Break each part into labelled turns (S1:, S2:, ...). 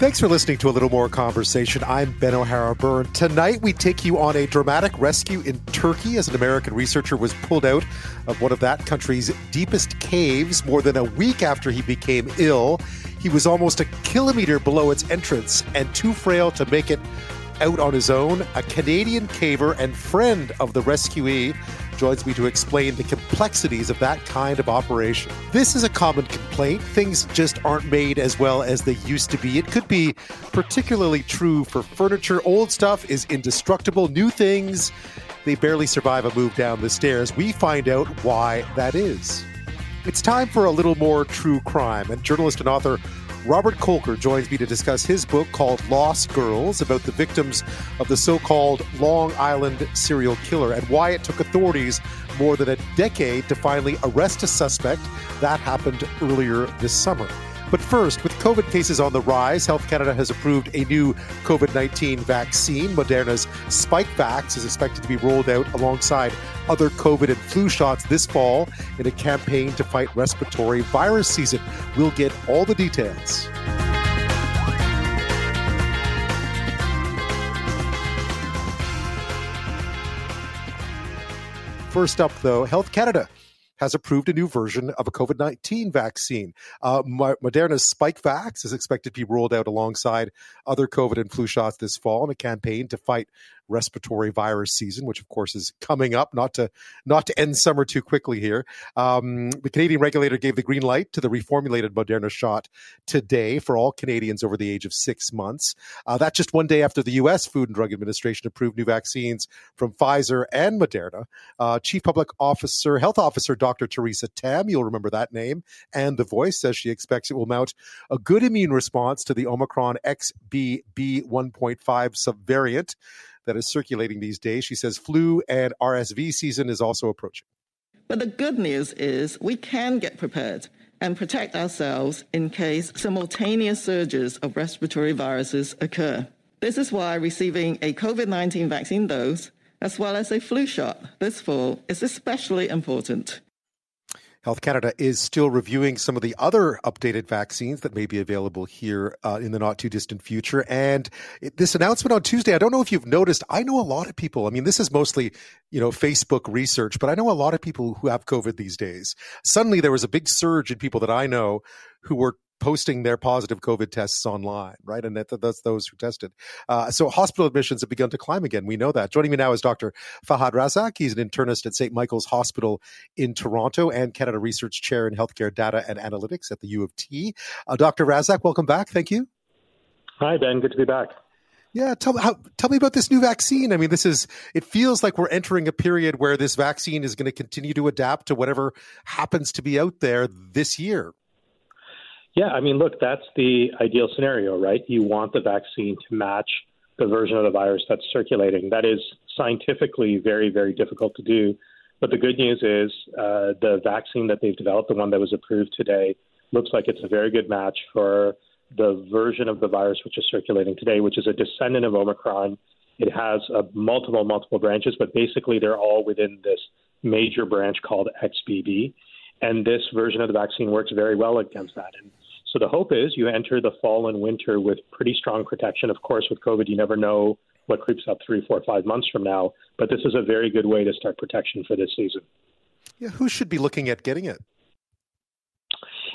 S1: Thanks for listening to a little more conversation. I'm Ben O'Hara Byrne. Tonight, we take you on a dramatic rescue in Turkey as an American researcher was pulled out of one of that country's deepest caves more than a week after he became ill. He was almost a kilometer below its entrance and too frail to make it out on his own. A Canadian caver and friend of the rescuee joins me to explain the complexities of that kind of operation. This is a common complaint. Things just aren't made as well as they used to be. It could be particularly true for furniture. Old stuff is indestructible. New things, they barely survive a move down the stairs. We find out why that is. It's time for a little more true crime, and journalist and author Robert Kolker joins me to discuss his book called Lost Girls about the victims of the so called Long Island serial killer and why it took authorities more than a decade to finally arrest a suspect. That happened earlier this summer. But first, with COVID cases on the rise, Health Canada has approved a new COVID 19 vaccine. Moderna's Spikevax is expected to be rolled out alongside other COVID and flu shots this fall in a campaign to fight respiratory virus season. We'll get all the details. First up, though, Health Canada has approved a new version of a COVID 19 vaccine. Uh, Moderna's Spikevax is expected to be rolled out alongside other COVID and flu shots this fall in a campaign to fight respiratory virus season, which of course is coming up. Not to not to end summer too quickly here. Um, the Canadian regulator gave the green light to the reformulated Moderna shot today for all Canadians over the age of six months. Uh, that's just one day after the U.S. Food and Drug Administration approved new vaccines from Pfizer and Moderna. Uh, Chief Public Officer, Health Officer Dr. Theresa Tam, you'll remember that name, and the voice says she expects it will mount a good immune response to the Omicron XBB 1.5 subvariant that is circulating these days. She says flu and RSV season is also approaching.
S2: But the good news is we can get prepared and protect ourselves in case simultaneous surges of respiratory viruses occur. This is why receiving a COVID 19 vaccine dose, as well as a flu shot this fall, is especially important.
S1: Health Canada is still reviewing some of the other updated vaccines that may be available here uh, in the not too distant future. And this announcement on Tuesday, I don't know if you've noticed, I know a lot of people. I mean, this is mostly, you know, Facebook research, but I know a lot of people who have COVID these days. Suddenly there was a big surge in people that I know who were posting their positive COVID tests online, right? And that, that's those who tested. Uh, so hospital admissions have begun to climb again. We know that. Joining me now is Dr. Fahad Razak. He's an internist at St. Michael's Hospital in Toronto and Canada Research Chair in Healthcare Data and Analytics at the U of T. Uh, Dr. Razak, welcome back. Thank you.
S3: Hi, Ben. Good to be back.
S1: Yeah, tell, how, tell me about this new vaccine. I mean, this is, it feels like we're entering a period where this vaccine is going to continue to adapt to whatever happens to be out there this year.
S3: Yeah, I mean, look, that's the ideal scenario, right? You want the vaccine to match the version of the virus that's circulating. That is scientifically very, very difficult to do. But the good news is uh, the vaccine that they've developed, the one that was approved today, looks like it's a very good match for the version of the virus which is circulating today, which is a descendant of Omicron. It has uh, multiple, multiple branches, but basically they're all within this major branch called XBB. And this version of the vaccine works very well against that. And so the hope is you enter the fall and winter with pretty strong protection. Of course, with COVID, you never know what creeps up three, four, five months from now. But this is a very good way to start protection for this season.
S1: Yeah, who should be looking at getting it?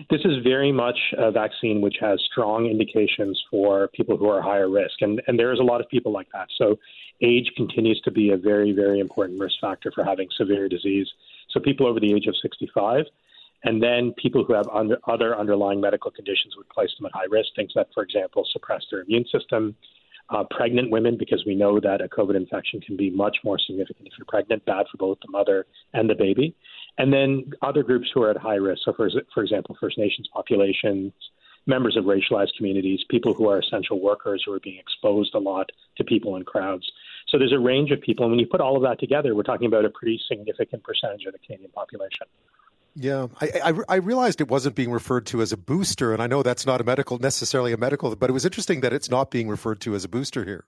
S3: This is very much a vaccine which has strong indications for people who are higher risk, and and there's a lot of people like that. So, age continues to be a very, very important risk factor for having severe disease. So, people over the age of 65 and then people who have under, other underlying medical conditions would place them at high risk, things that, for example, suppress their immune system. Uh, pregnant women, because we know that a COVID infection can be much more significant if you're pregnant, bad for both the mother and the baby. And then other groups who are at high risk. So, for, for example, First Nations populations, members of racialized communities, people who are essential workers who are being exposed a lot to people in crowds. So there's a range of people. And when you put all of that together, we're talking about a pretty significant percentage of the Canadian population.
S1: Yeah, I, I, I, realized it wasn't being referred to as a booster, and I know that's not a medical necessarily a medical, but it was interesting that it's not being referred to as a booster here.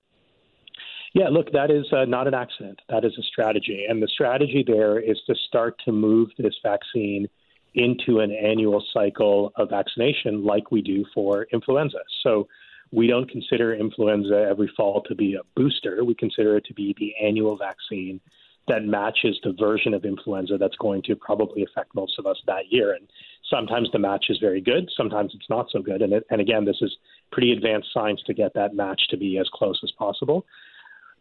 S3: Yeah, look, that is uh, not an accident. That is a strategy, and the strategy there is to start to move this vaccine into an annual cycle of vaccination, like we do for influenza. So, we don't consider influenza every fall to be a booster. We consider it to be the annual vaccine that matches the version of influenza that's going to probably affect most of us that year. And sometimes the match is very good, sometimes it's not so good. And, it, and again, this is pretty advanced science to get that match to be as close as possible.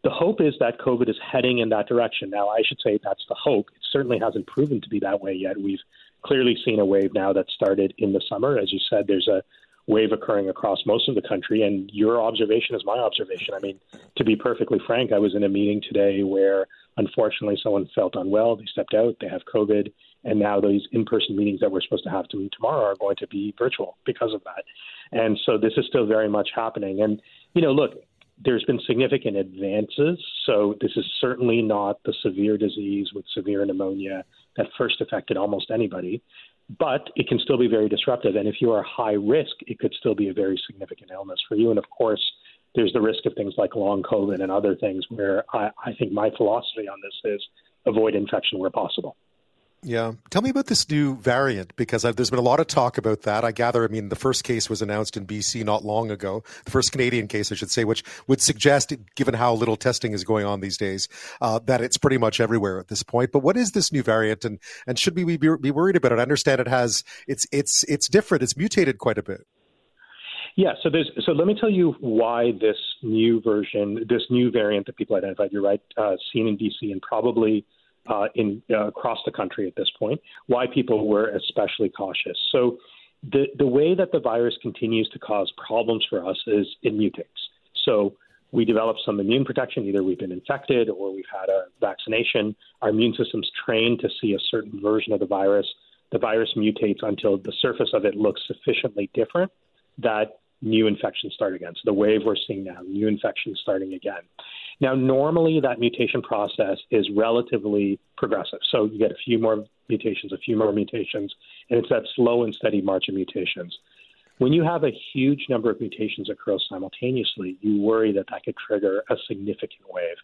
S3: The hope is that COVID is heading in that direction. Now, I should say that's the hope. It certainly hasn't proven to be that way yet. We've clearly seen a wave now that started in the summer. As you said, there's a wave occurring across most of the country, and your observation is my observation. I mean, to be perfectly frank, I was in a meeting today where unfortunately someone felt unwell, they stepped out, they have COVID, and now those in-person meetings that we're supposed to have to tomorrow are going to be virtual because of that. And so this is still very much happening. And you know, look, there's been significant advances. So this is certainly not the severe disease with severe pneumonia that first affected almost anybody, but it can still be very disruptive. And if you are high risk, it could still be a very significant illness for you. And of course, there's the risk of things like long COVID and other things where I, I think my philosophy on this is avoid infection where possible.
S1: Yeah. Tell me about this new variant because I've, there's been a lot of talk about that. I gather, I mean, the first case was announced in BC not long ago, the first Canadian case, I should say, which would suggest, given how little testing is going on these days, uh, that it's pretty much everywhere at this point. But what is this new variant and, and should we be, be worried about it? I understand it has, it's, it's, it's different. It's mutated quite a bit.
S3: Yeah, so there's so let me tell you why this new version, this new variant that people identified, you're right, uh, seen in BC and probably uh, in uh, across the country at this point, why people were especially cautious. So the the way that the virus continues to cause problems for us is it mutates. So we develop some immune protection, either we've been infected or we've had a vaccination. Our immune system's trained to see a certain version of the virus. The virus mutates until the surface of it looks sufficiently different that new infections start again. So the wave we're seeing now, new infections starting again. Now, normally that mutation process is relatively progressive. So you get a few more mutations, a few more mutations, and it's that slow and steady march of mutations. When you have a huge number of mutations occur simultaneously, you worry that that could trigger a significant wave.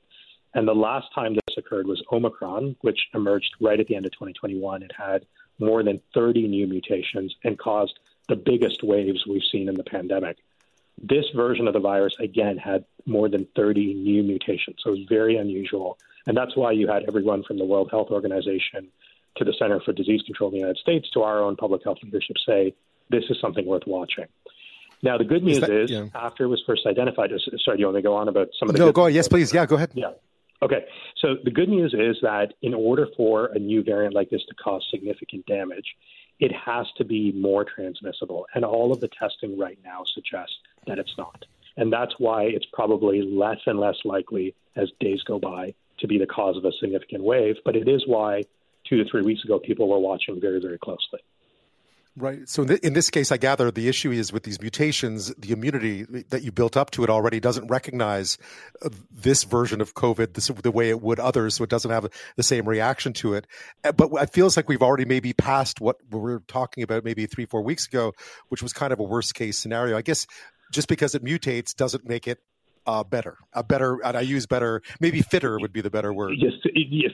S3: And the last time this occurred was Omicron, which emerged right at the end of 2021. It had more than 30 new mutations and caused the biggest waves we've seen in the pandemic. This version of the virus, again, had more than 30 new mutations. So it was very unusual. And that's why you had everyone from the World Health Organization to the Center for Disease Control in the United States to our own public health leadership say this is something worth watching. Now, the good news is, that, is yeah. after it was first identified, sorry, do you want me to go on about some of the.
S1: No, go on. Yes, please. Yeah, go ahead.
S3: Yeah. Okay. So the good news is that in order for a new variant like this to cause significant damage, it has to be more transmissible. And all of the testing right now suggests that it's not. And that's why it's probably less and less likely as days go by to be the cause of a significant wave. But it is why two to three weeks ago people were watching very, very closely.
S1: Right. So in, th- in, this case, I gather the issue is with these mutations, the immunity that you built up to it already doesn't recognize uh, this version of COVID this, the way it would others, so it doesn't have the same reaction to it. Uh, but it feels like we've already maybe passed what we were talking about maybe three, four weeks ago, which was kind of a worst case scenario. I guess just because it mutates doesn't make it uh, better, a better, and I use better, maybe fitter would be the better word.
S3: Yes,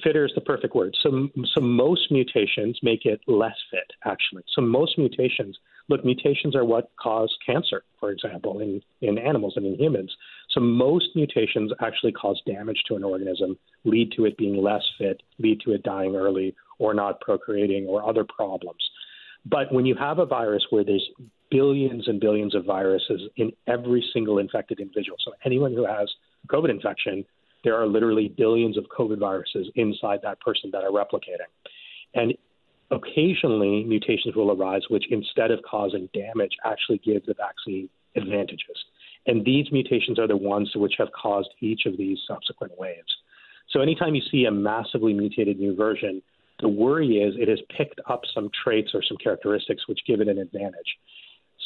S3: fitter is the perfect word. So, so most mutations make it less fit, actually. So most mutations, look, mutations are what cause cancer, for example, in, in animals and in humans. So most mutations actually cause damage to an organism, lead to it being less fit, lead to it dying early, or not procreating, or other problems. But when you have a virus where there's billions and billions of viruses in every single infected individual, so anyone who has a COVID infection, there are literally billions of COVID viruses inside that person that are replicating. And occasionally, mutations will arise which, instead of causing damage, actually give the vaccine advantages. And these mutations are the ones which have caused each of these subsequent waves. So anytime you see a massively mutated new version, the worry is it has picked up some traits or some characteristics which give it an advantage.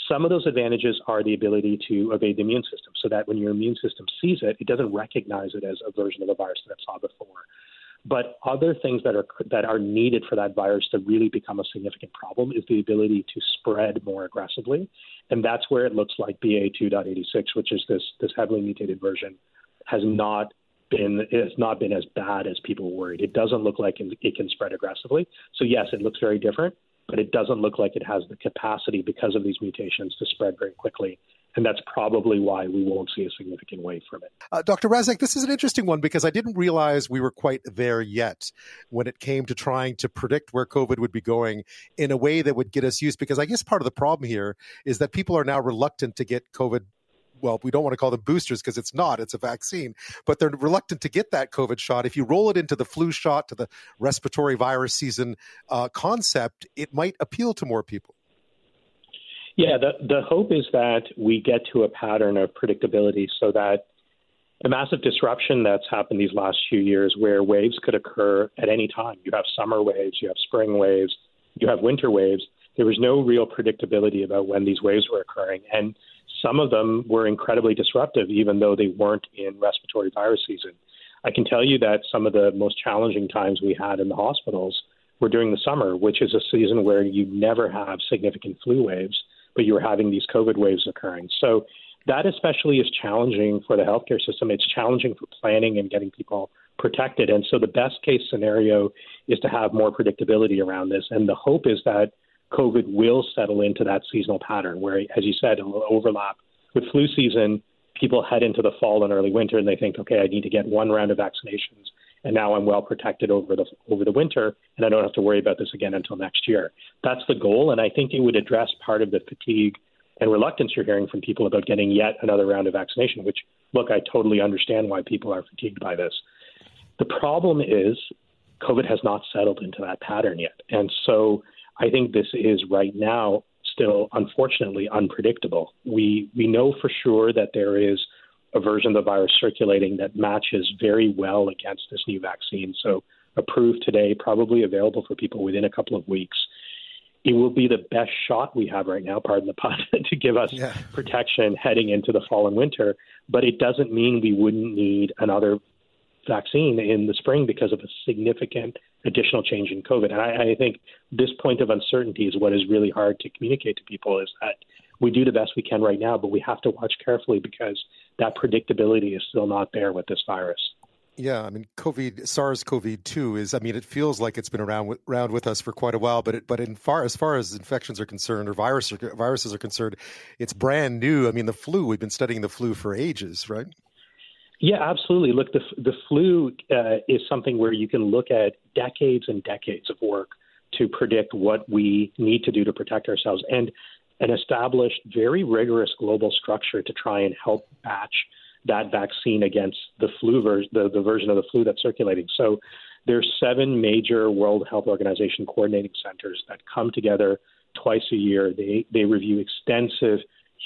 S3: Some of those advantages are the ability to evade the immune system, so that when your immune system sees it, it doesn't recognize it as a version of the virus that it saw before. But other things that are that are needed for that virus to really become a significant problem is the ability to spread more aggressively, and that's where it looks like BA2.86, which is this this heavily mutated version, has not been it has not been as bad as people worried. It doesn't look like it can spread aggressively. So yes, it looks very different, but it doesn't look like it has the capacity because of these mutations to spread very quickly And that's probably why we won't see a significant wave from it.
S1: Uh, Dr. Razak, this is an interesting one because I didn't realize we were quite there yet when it came to trying to predict where COVID would be going in a way that would get us used. Because I guess part of the problem here is that people are now reluctant to get COVID well, we don't want to call them boosters because it's not, it's a vaccine, but they're reluctant to get that COVID shot. If you roll it into the flu shot, to the respiratory virus season uh, concept, it might appeal to more people.
S3: Yeah, the, the hope is that we get to a pattern of predictability so that a massive disruption that's happened these last few years where waves could occur at any time. You have summer waves, you have spring waves, you have winter waves. There was no real predictability about when these waves were occurring. And some of them were incredibly disruptive, even though they weren't in respiratory virus season. I can tell you that some of the most challenging times we had in the hospitals were during the summer, which is a season where you never have significant flu waves, but you were having these COVID waves occurring. So that especially is challenging for the healthcare system. It's challenging for planning and getting people protected. And so the best case scenario is to have more predictability around this. And the hope is that COVID will settle into that seasonal pattern where, as you said, it will overlap with flu season. People head into the fall and early winter, and they think, okay, I need to get one round of vaccinations, and now I'm well protected over the over the winter, and I don't have to worry about this again until next year. That's the goal, and I think it would address part of the fatigue and reluctance you're hearing from people about getting yet another round of vaccination. Which, look, I totally understand why people are fatigued by this. The problem is, COVID has not settled into that pattern yet, and so I think this is right now still, unfortunately, unpredictable. We we know for sure that there is a version of the virus circulating that matches very well against this new vaccine. So approved today, probably available for people within a couple of weeks. It will be the best shot we have right now, pardon the pun, to give us yeah. protection heading into the fall and winter. But it doesn't mean we wouldn't need another vaccine in the spring because of a significant additional change in COVID. And I, I think this point of uncertainty is what is really hard to communicate to people is that we do the best we can right now, but we have to watch carefully because that predictability is still not there with this virus.
S1: Yeah, I mean, COVID, SARS-CoV-2 is. I mean, it feels like it's been around with, around with us for quite a while, but it, but in far as far as infections are concerned or virus viruses are concerned, it's brand new. I mean, the flu. We've been studying the flu for ages, right?
S3: Yeah, absolutely. Look, the the flu uh, is something where you can look at decades and decades of work to predict what we need to do to protect ourselves, and an established, very rigorous global structure to try and help batch that vaccine against the flu version, the, the version of the flu that's circulating. So there's seven major World Health Organization coordinating centers that come together twice a year. They they review extensive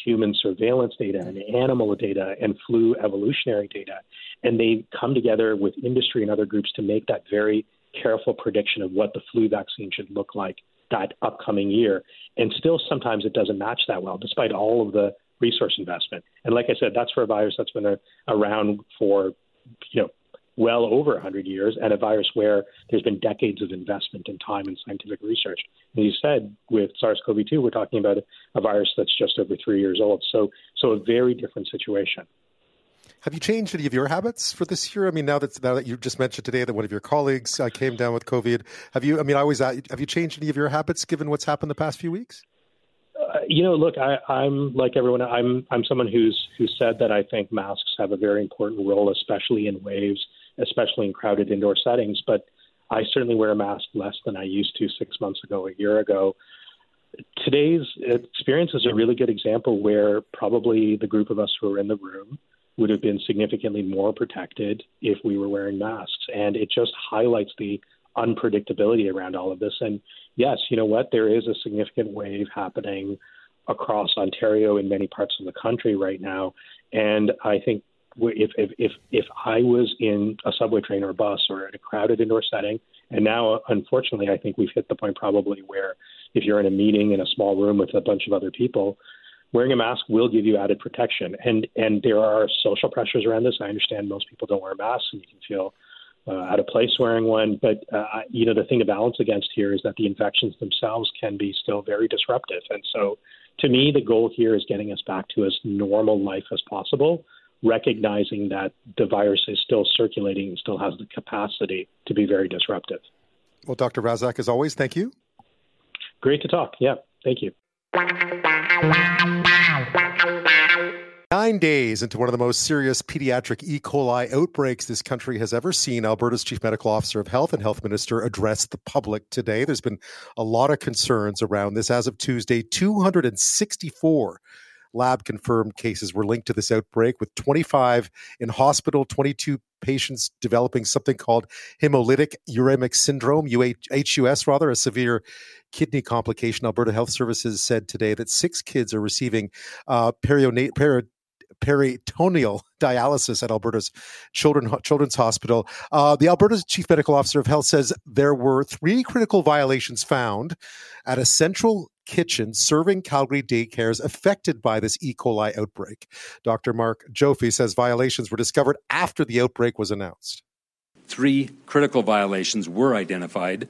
S3: human surveillance data and animal data and flu evolutionary data. And they come together with industry and other groups to make that very careful prediction of what the flu vaccine should look like that upcoming year. And still, sometimes it doesn't match that well, despite all of the resource investment. And like I said, that's for a virus that's been a, around for you know well over 100 years, and a virus where there's been decades of investment and time and scientific research. And you said with SARS-CoV-2, we're talking about a virus that's just over three years old. So, so a very different situation.
S1: Have you changed any of your habits for this year? I mean, now that now that you just mentioned today that one of your colleagues uh, came down with COVID, have you? I mean, I always uh, have you changed any of your habits given what's happened the past few weeks?
S3: Uh, you know, look, I, I'm like everyone. I'm I'm someone who's who said that I think masks have a very important role, especially in waves especially in crowded indoor settings. But I certainly wear a mask less than I used to six months ago, a year ago. Today's experience is a really good example where probably the group of us who are in the room would have been significantly more protected if we were wearing masks. And it just highlights the unpredictability around all of this. And yes, you know what? There is a significant wave happening across Ontario in many parts of the country right now. And I think if if if if I was in a subway train or a bus or in a crowded indoor setting, and now unfortunately I think we've hit the point probably where if you're in a meeting in a small room with a bunch of other people, wearing a mask will give you added protection. And and there are social pressures around this. I understand most people don't wear masks, and you can feel uh, out of place wearing one. But uh, you know the thing to balance against here is that the infections themselves can be still very disruptive. And so, to me, the goal here is getting us back to as normal life as possible recognizing that the virus is still circulating and still has the capacity to be very disruptive.
S1: Well, Dr. Razak, as always, thank you.
S3: Great to talk. Yeah, thank you.
S1: Nine days into one of the most serious pediatric E. coli outbreaks this country has ever seen, Alberta's Chief Medical Officer of Health and Health Minister addressed the public today. There's been a lot of concerns around this. As of Tuesday, 264 lab confirmed cases were linked to this outbreak, with 25 in hospital, 22 patients developing something called hemolytic uremic syndrome, HUS rather, a severe kidney complication. Alberta Health Services said today that six kids are receiving uh, perionate, peri- peritoneal dialysis at Alberta's Children, Children's Hospital. Uh, the Alberta's Chief Medical Officer of Health says there were three critical violations found at a central kitchen serving Calgary daycares affected by this E. coli outbreak. Dr. Mark Joffe says violations were discovered after the outbreak was announced.
S4: Three critical violations were identified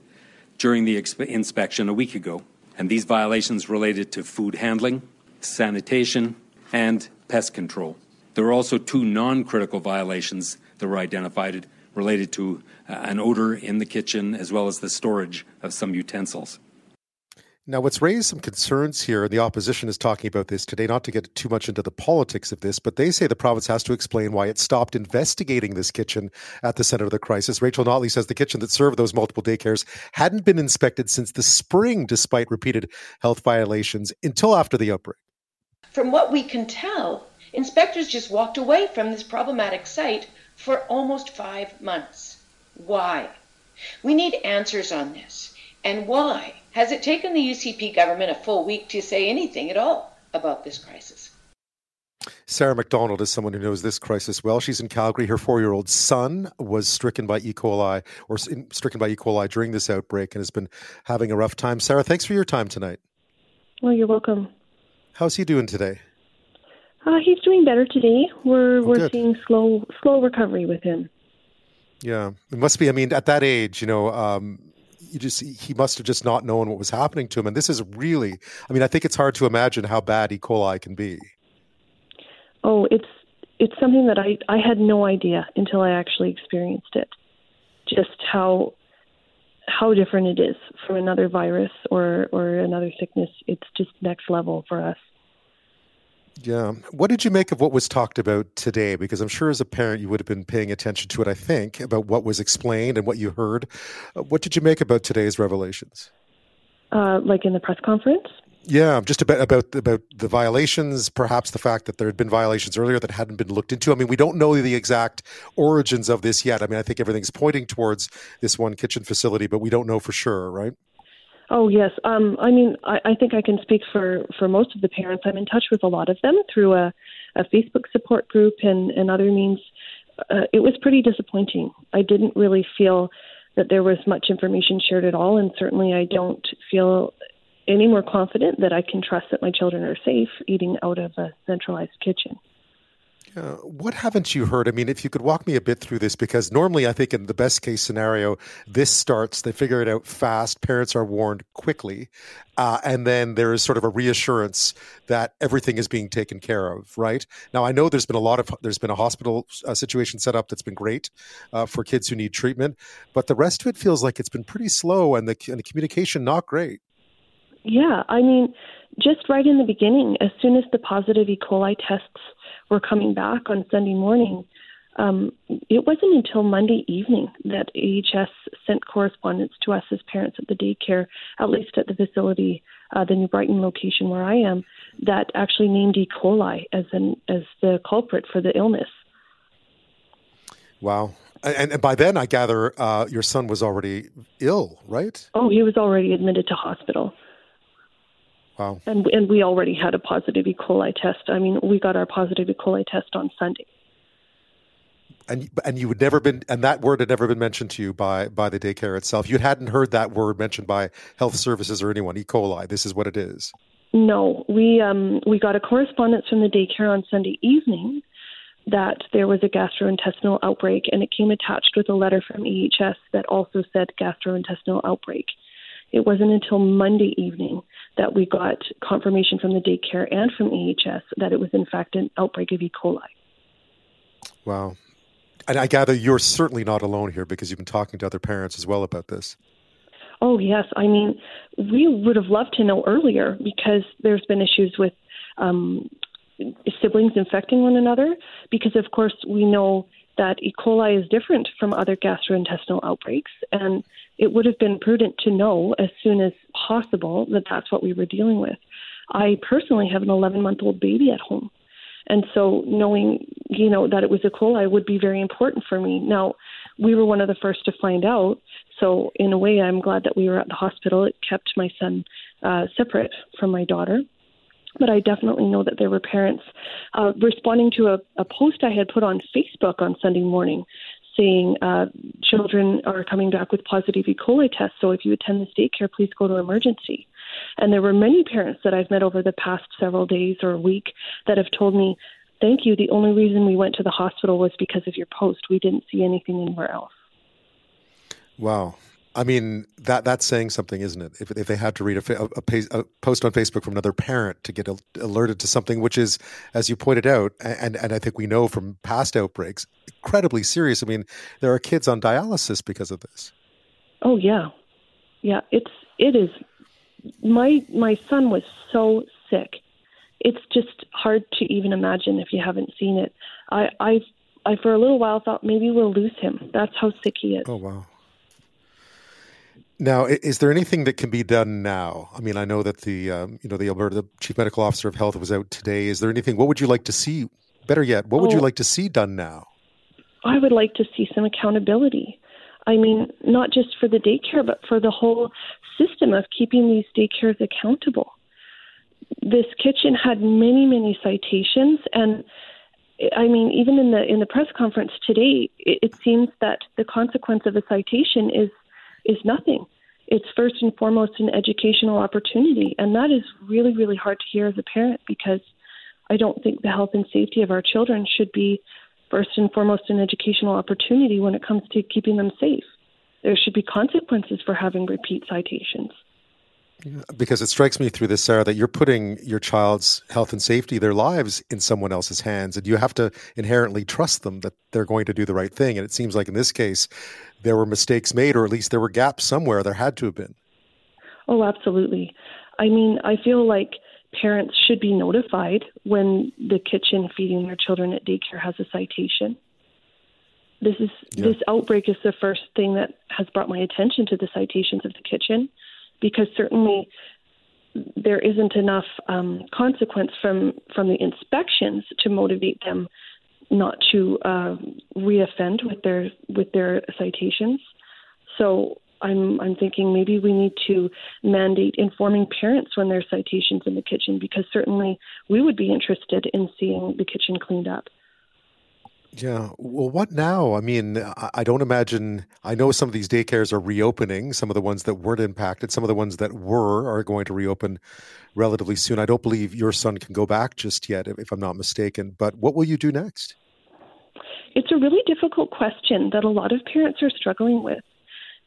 S4: during the exp- inspection a week ago, and these violations related to food handling, sanitation, and pest control. There were also two non critical violations that were identified related to uh, an odor in the kitchen as well as the storage of some utensils.
S1: Now, what's raised some concerns here, and the opposition is talking about this today, not to get too much into the politics of this, but they say the province has to explain why it stopped investigating this kitchen at the center of the crisis. Rachel Notley says the kitchen that served those multiple daycares hadn't been inspected since the spring, despite repeated health violations, until after the outbreak.
S5: From what we can tell, inspectors just walked away from this problematic site for almost five months. Why? We need answers on this. And why has it taken the UCP government a full week to say anything at all about this crisis?
S1: Sarah MacDonald is someone who knows this crisis well. She's in Calgary. Her four year old son was stricken by E. coli or stricken by E. coli during this outbreak and has been having a rough time. Sarah, thanks for your time tonight.
S6: Well, you're welcome.
S1: How's he doing today?
S6: Uh, he's doing better today. We're oh, we're good. seeing slow slow recovery with him.
S1: Yeah, it must be. I mean, at that age, you know, um, you just he must have just not known what was happening to him. And this is really, I mean, I think it's hard to imagine how bad E. coli can be.
S6: Oh, it's it's something that I I had no idea until I actually experienced it. Just how how different it is from another virus or or another sickness. It's just next level for us.
S1: Yeah. What did you make of what was talked about today? Because I'm sure as a parent you would have been paying attention to it, I think, about what was explained and what you heard. Uh, what did you make about today's revelations?
S6: Uh, like in the press conference?
S1: Yeah, just about about about the violations, perhaps the fact that there had been violations earlier that hadn't been looked into. I mean, we don't know the exact origins of this yet. I mean, I think everything's pointing towards this one kitchen facility, but we don't know for sure, right?
S6: Oh yes. Um, I mean, I, I think I can speak for for most of the parents. I'm in touch with a lot of them through a, a Facebook support group and and other means. Uh, it was pretty disappointing. I didn't really feel that there was much information shared at all, and certainly I don't feel any more confident that I can trust that my children are safe eating out of a centralized kitchen.
S1: What haven't you heard? I mean, if you could walk me a bit through this, because normally I think in the best case scenario, this starts, they figure it out fast, parents are warned quickly, uh, and then there is sort of a reassurance that everything is being taken care of, right? Now, I know there's been a lot of, there's been a hospital uh, situation set up that's been great uh, for kids who need treatment, but the rest of it feels like it's been pretty slow and the, and the communication not great.
S6: Yeah, I mean, just right in the beginning, as soon as the positive E. coli tests were coming back on Sunday morning, um, it wasn't until Monday evening that AHS sent correspondence to us as parents at the daycare, at least at the facility, uh, the New Brighton location where I am, that actually named E. coli as an as the culprit for the illness.
S1: Wow. And, and by then, I gather uh, your son was already ill, right?
S6: Oh, he was already admitted to hospital.
S1: Wow.
S6: And and we already had a positive E. coli test. I mean, we got our positive E. coli test on Sunday.
S1: And and you had never been and that word had never been mentioned to you by by the daycare itself. You hadn't heard that word mentioned by health services or anyone. E. coli. This is what it is.
S6: No, we um we got a correspondence from the daycare on Sunday evening that there was a gastrointestinal outbreak, and it came attached with a letter from EHS that also said gastrointestinal outbreak. It wasn't until Monday evening that we got confirmation from the daycare and from EHS that it was in fact an outbreak of E. coli.
S1: Wow. And I gather you're certainly not alone here because you've been talking to other parents as well about this.
S6: Oh, yes. I mean, we would have loved to know earlier because there's been issues with um, siblings infecting one another, because of course we know that E. coli is different from other gastrointestinal outbreaks, and it would have been prudent to know as soon as possible that that's what we were dealing with. I personally have an 11 month old baby at home. And so knowing, you know, that it was E. coli would be very important for me. Now, we were one of the first to find out. So in a way, I'm glad that we were at the hospital. It kept my son uh, separate from my daughter. But I definitely know that there were parents uh, responding to a, a post I had put on Facebook on Sunday morning saying uh, children are coming back with positive E. coli tests. So if you attend this daycare, please go to emergency. And there were many parents that I've met over the past several days or week that have told me, thank you. The only reason we went to the hospital was because of your post. We didn't see anything anywhere else.
S1: Wow. I mean that that's saying something, isn't it? If, if they had to read a, a, a, post on Facebook from another parent to get alerted to something, which is, as you pointed out, and and I think we know from past outbreaks, incredibly serious. I mean, there are kids on dialysis because of this.
S6: Oh yeah, yeah. It's it is. My my son was so sick. It's just hard to even imagine if you haven't seen it. I I I for a little while thought maybe we'll lose him. That's how sick he is.
S1: Oh wow. Now, is there anything that can be done now? I mean, I know that the um, you know the Alberta chief medical officer of health was out today. Is there anything? What would you like to see? Better yet, what would you oh. like to see done now?
S6: I would like to see some accountability. I mean, not just for the daycare, but for the whole system of keeping these daycares accountable. This kitchen had many, many citations, and I mean, even in the in the press conference today, it, it seems that the consequence of a citation is is nothing. It's first and foremost an educational opportunity. And that is really, really hard to hear as a parent because I don't think the health and safety of our children should be first and foremost an educational opportunity when it comes to keeping them safe. There should be consequences for having repeat citations
S1: because it strikes me through this, Sarah, that you're putting your child's health and safety, their lives, in someone else's hands, and you have to inherently trust them that they're going to do the right thing. And it seems like in this case, there were mistakes made, or at least there were gaps somewhere. There had to have been.
S6: Oh, absolutely. I mean, I feel like parents should be notified when the kitchen feeding their children at daycare has a citation. This is yeah. this outbreak is the first thing that has brought my attention to the citations of the kitchen because certainly there isn't enough um, consequence from from the inspections to motivate them not to uh, reoffend with their with their citations. So I'm I'm thinking maybe we need to mandate informing parents when there's citations in the kitchen because certainly we would be interested in seeing the kitchen cleaned up.
S1: Yeah. Well, what now? I mean, I don't imagine. I know some of these daycares are reopening. Some of the ones that weren't impacted, some of the ones that were, are going to reopen relatively soon. I don't believe your son can go back just yet, if I'm not mistaken. But what will you do next?
S6: It's a really difficult question that a lot of parents are struggling with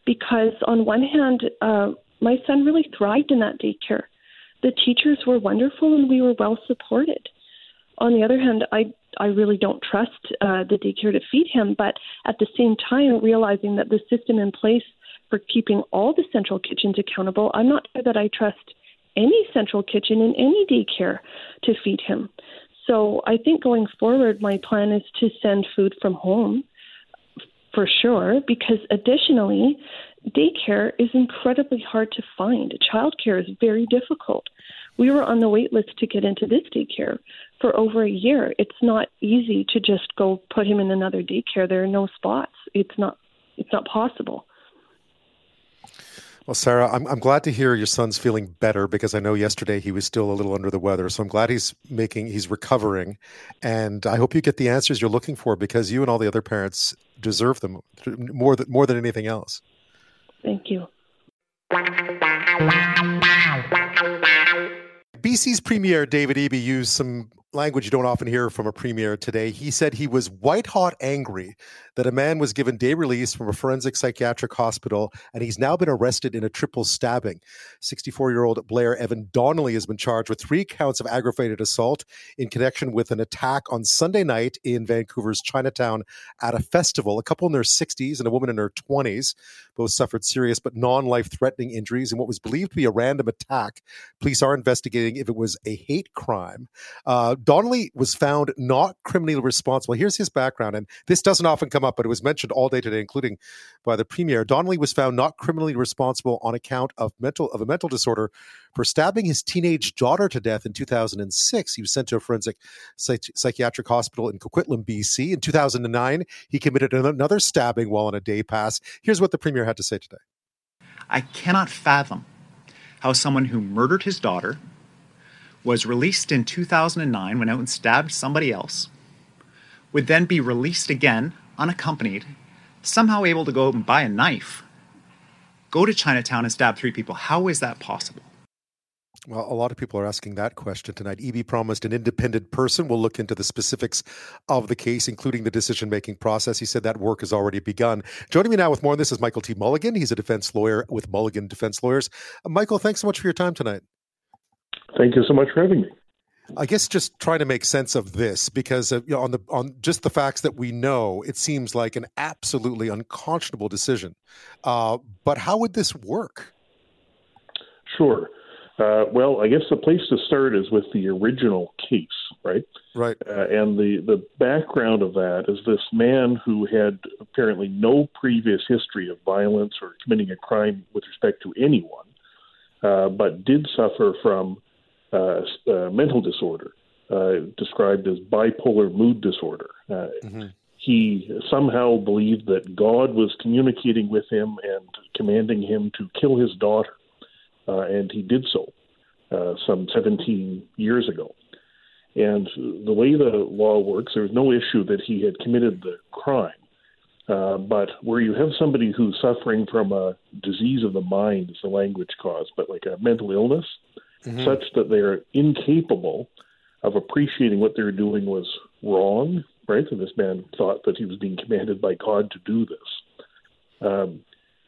S6: because, on one hand, uh, my son really thrived in that daycare. The teachers were wonderful and we were well supported. On the other hand, I I really don't trust uh, the daycare to feed him. But at the same time, realizing that the system in place for keeping all the central kitchens accountable, I'm not sure that I trust any central kitchen in any daycare to feed him. So I think going forward, my plan is to send food from home for sure, because additionally, daycare is incredibly hard to find. Childcare is very difficult. We were on the wait list to get into this daycare for over a year. It's not easy to just go put him in another daycare. There are no spots. It's not it's not possible.
S1: Well, Sarah, I'm, I'm glad to hear your son's feeling better because I know yesterday he was still a little under the weather. So I'm glad he's making, he's recovering. And I hope you get the answers you're looking for because you and all the other parents deserve them more than, more than anything else.
S6: Thank you.
S1: BC's Premier David Eby used some language you don't often hear from a premier today. He said he was white hot angry that a man was given day release from a forensic psychiatric hospital and he's now been arrested in a triple stabbing. 64 year old Blair Evan Donnelly has been charged with three counts of aggravated assault in connection with an attack on Sunday night in Vancouver's Chinatown at a festival. A couple in their 60s and a woman in her 20s both suffered serious but non life threatening injuries in what was believed to be a random attack. Police are investigating if it was a hate crime. Uh, Donnelly was found not criminally responsible. Here's his background, and this doesn't often come up, but it was mentioned all day today, including by the premier. Donnelly was found not criminally responsible on account of mental of a mental disorder for stabbing his teenage daughter to death in 2006. He was sent to a forensic psych- psychiatric hospital in Coquitlam, BC. In 2009, he committed another stabbing while on a day pass. Here's what the premier had to say today.
S7: I cannot fathom how someone who murdered his daughter was released in 2009, went out and stabbed somebody else, would then be released again, unaccompanied, somehow able to go out and buy a knife, go to Chinatown and stab three people. How is that possible?
S1: Well, a lot of people are asking that question tonight. Eby promised an independent person will look into the specifics of the case, including the decision making process. He said that work has already begun. Joining me now with more on this is Michael T. Mulligan. He's a defense lawyer with Mulligan Defense Lawyers. Uh, Michael, thanks so much for your time tonight.
S8: Thank you so much for having me.
S1: I guess just trying to make sense of this because uh, you know, on the on just the facts that we know, it seems like an absolutely unconscionable decision. Uh, but how would this work?
S8: Sure. Uh, well, I guess the place to start is with the original case, right?
S1: Right.
S8: Uh, and the the background of that is this man who had apparently no previous history of violence or committing a crime with respect to anyone, uh, but did suffer from uh, uh, mental disorder, uh, described as bipolar mood disorder. Mm-hmm. He somehow believed that God was communicating with him and commanding him to kill his daughter, and he did so some 17 years ago. And the way the law works, there's no issue that he had committed the crime. Uh, but where you have somebody who's suffering from a disease of the mind, is the language caused, but like a mental illness, mm-hmm. such that they're incapable of appreciating what they're doing was wrong, right? And this man thought that he was being commanded by God to do this. Um,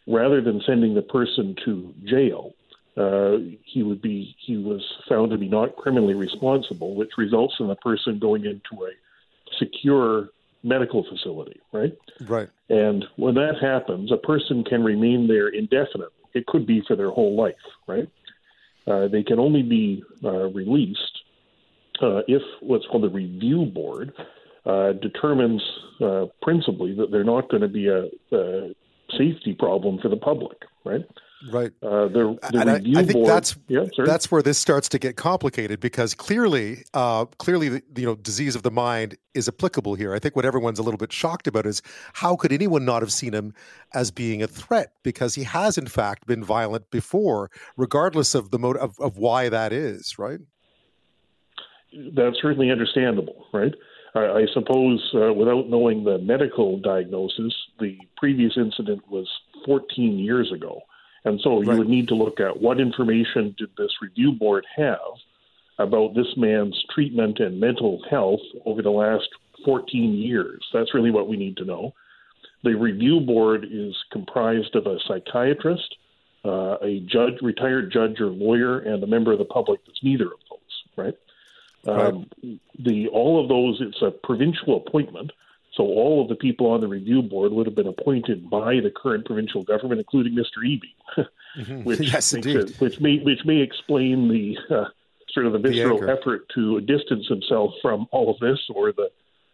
S8: rather than sending the person to jail, uh, he would be he was found to be not criminally responsible, which results in the person going into a secure medical facility, right?
S1: Right.
S8: And when that happens, a person can remain there indefinitely. It could be for their whole life, right? Uh, they can only be uh, released uh, if what's called the review board determines principally that they're not going to be a, a, safety problem for the public, right?
S1: Right.
S8: Uh, the, the
S1: and I, I think
S8: board,
S1: that's
S8: yeah,
S1: that's where this starts to get complicated because clearly, uh, clearly, the, you know, disease of the mind is applicable here. I think what everyone's a little bit shocked about is how could anyone not have seen him as being a threat because he has in fact been violent before, regardless of the mode of, of why that is. Right.
S8: That's certainly understandable, right? I, I suppose, uh, without knowing the medical diagnosis, the previous incident was 14 years ago. And so you would need to look at what information did this review board have about this man's treatment and mental health over the last 14 years. That's really what we need to know. The review board is comprised of a psychiatrist, uh, a judge, retired judge or lawyer, and a member of the public that's neither of those, right? right. Um, the all of those, it's a provincial appointment. So all of the people on the review board would have been appointed by the current provincial government, including Mr. Eby,
S1: mm-hmm. which yes,
S8: it, which may which may explain the uh, sort of the visceral the effort to distance himself from all of this or the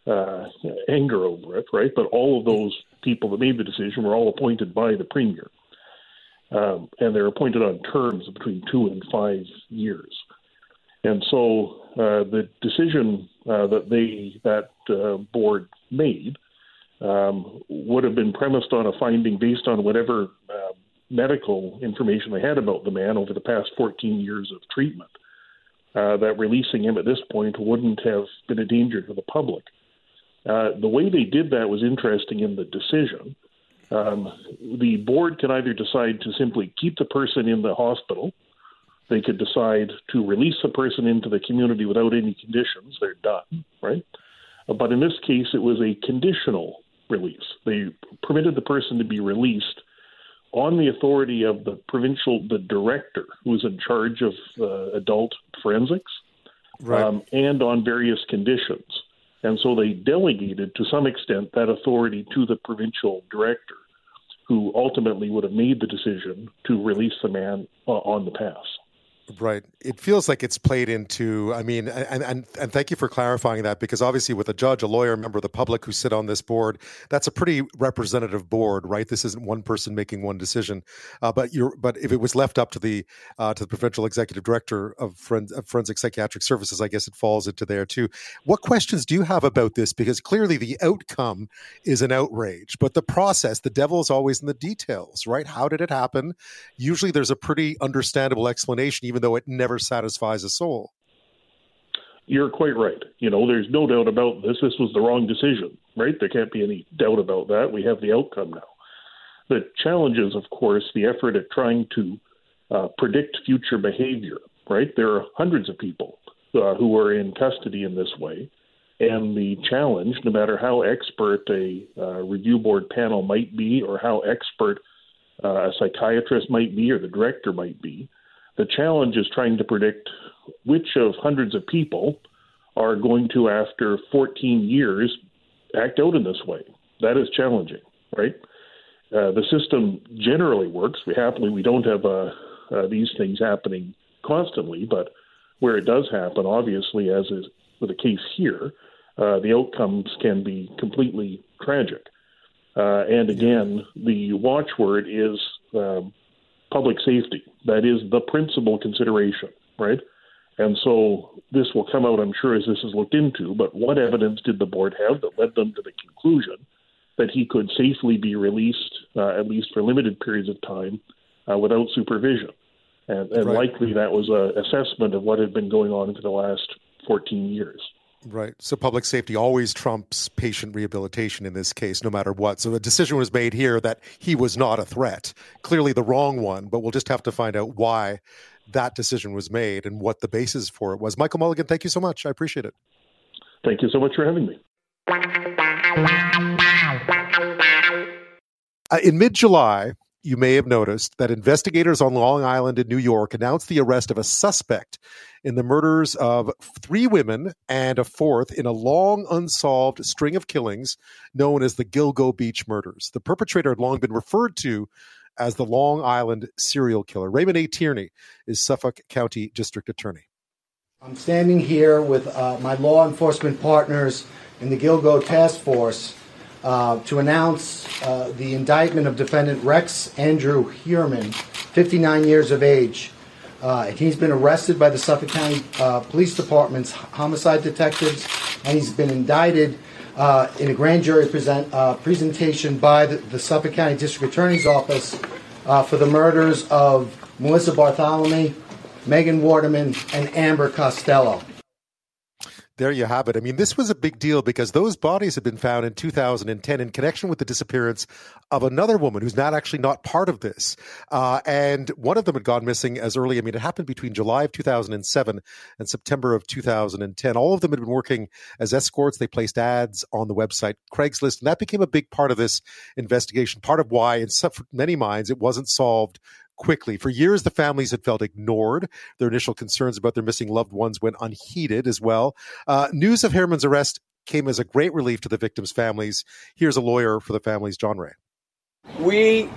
S8: uh, anger over it, right? But all of those people that made the decision were all appointed by the premier, um, and they're appointed on terms of between two and five years. And so uh, the decision uh, that they that uh, board made um, would have been premised on a finding based on whatever uh, medical information they had about the man over the past 14 years of treatment. Uh, that releasing him at this point wouldn't have been a danger to the public. Uh, the way they did that was interesting in the decision. Um, the board can either decide to simply keep the person in the hospital they could decide to release a person into the community without any conditions. They're done, right? But in this case, it was a conditional release. They permitted the person to be released on the authority of the provincial, the director who was in charge of uh, adult forensics,
S1: right. um,
S8: and on various conditions. And so they delegated to some extent that authority to the provincial director, who ultimately would have made the decision to release the man uh, on the pass.
S1: Right. It feels like it's played into, I mean, and, and, and thank you for clarifying that because obviously, with a judge, a lawyer, a member of the public who sit on this board, that's a pretty representative board, right? This isn't one person making one decision. Uh, but you're, but if it was left up to the uh, to the provincial executive director of, of Forensic Psychiatric Services, I guess it falls into there too. What questions do you have about this? Because clearly the outcome is an outrage, but the process, the devil is always in the details, right? How did it happen? Usually there's a pretty understandable explanation, even though it never satisfies a soul.
S8: You're quite right. You know, there's no doubt about this. This was the wrong decision, right? There can't be any doubt about that. We have the outcome now. The challenge is, of course, the effort at trying to uh, predict future behavior, right? There are hundreds of people uh, who are in custody in this way. And the challenge, no matter how expert a uh, review board panel might be, or how expert uh, a psychiatrist might be, or the director might be, the challenge is trying to predict which of hundreds of people are going to, after 14 years, act out in this way. That is challenging, right? Uh, the system generally works. We happily we don't have uh, uh, these things happening constantly, but where it does happen, obviously, as is with the case here, uh, the outcomes can be completely tragic. Uh, and again, the watchword is um, public safety. That is the principal consideration, right? And so this will come out, I'm sure, as this is looked into. But what evidence did the board have that led them to the conclusion that he could safely be released, uh, at least for limited periods of time, uh, without supervision? And, and right. likely that was an assessment of what had been going on for the last 14 years.
S1: Right. So public safety always trumps patient rehabilitation in this case, no matter what. So a decision was made here that he was not a threat. Clearly the wrong one, but we'll just have to find out why that decision was made and what the basis for it was. Michael Mulligan, thank you so much. I appreciate it.
S8: Thank you so much for having me.
S1: Uh, in mid July, you may have noticed that investigators on Long Island in New York announced the arrest of a suspect in the murders of three women and a fourth in a long unsolved string of killings known as the Gilgo Beach murders. The perpetrator had long been referred to as the Long Island serial killer. Raymond A. Tierney is Suffolk County District Attorney.
S9: I'm standing here with uh, my law enforcement partners in the Gilgo Task Force uh, to announce uh, the indictment of defendant Rex Andrew Heuermann, 59 years of age. Uh, he's been arrested by the Suffolk County uh, Police Department's homicide detectives, and he's been indicted uh, in a grand jury present, presentation by the, the, Suffolk County District Attorney's Office for the murders of Melissa Barthelemy, Megan Waterman, and Amber Costello
S1: there you have it. I mean, this was a big deal because those bodies had been found in 2010 in connection with the disappearance of another woman who's not actually not part of this. Uh, and one of them had gone missing as early, I mean, it happened between July of 2007 and September of 2010. All of them had been working as escorts. They placed ads on the website Craigslist, and that became a big part of this investigation. Part of why, in many minds, it wasn't solved quickly. For years, the families had felt ignored. Their initial concerns about their missing loved ones went unheeded as well. Uh, news of Heuermann's arrest came as a great relief to the victims' families. Here's a lawyer for the families, John Ray.
S10: We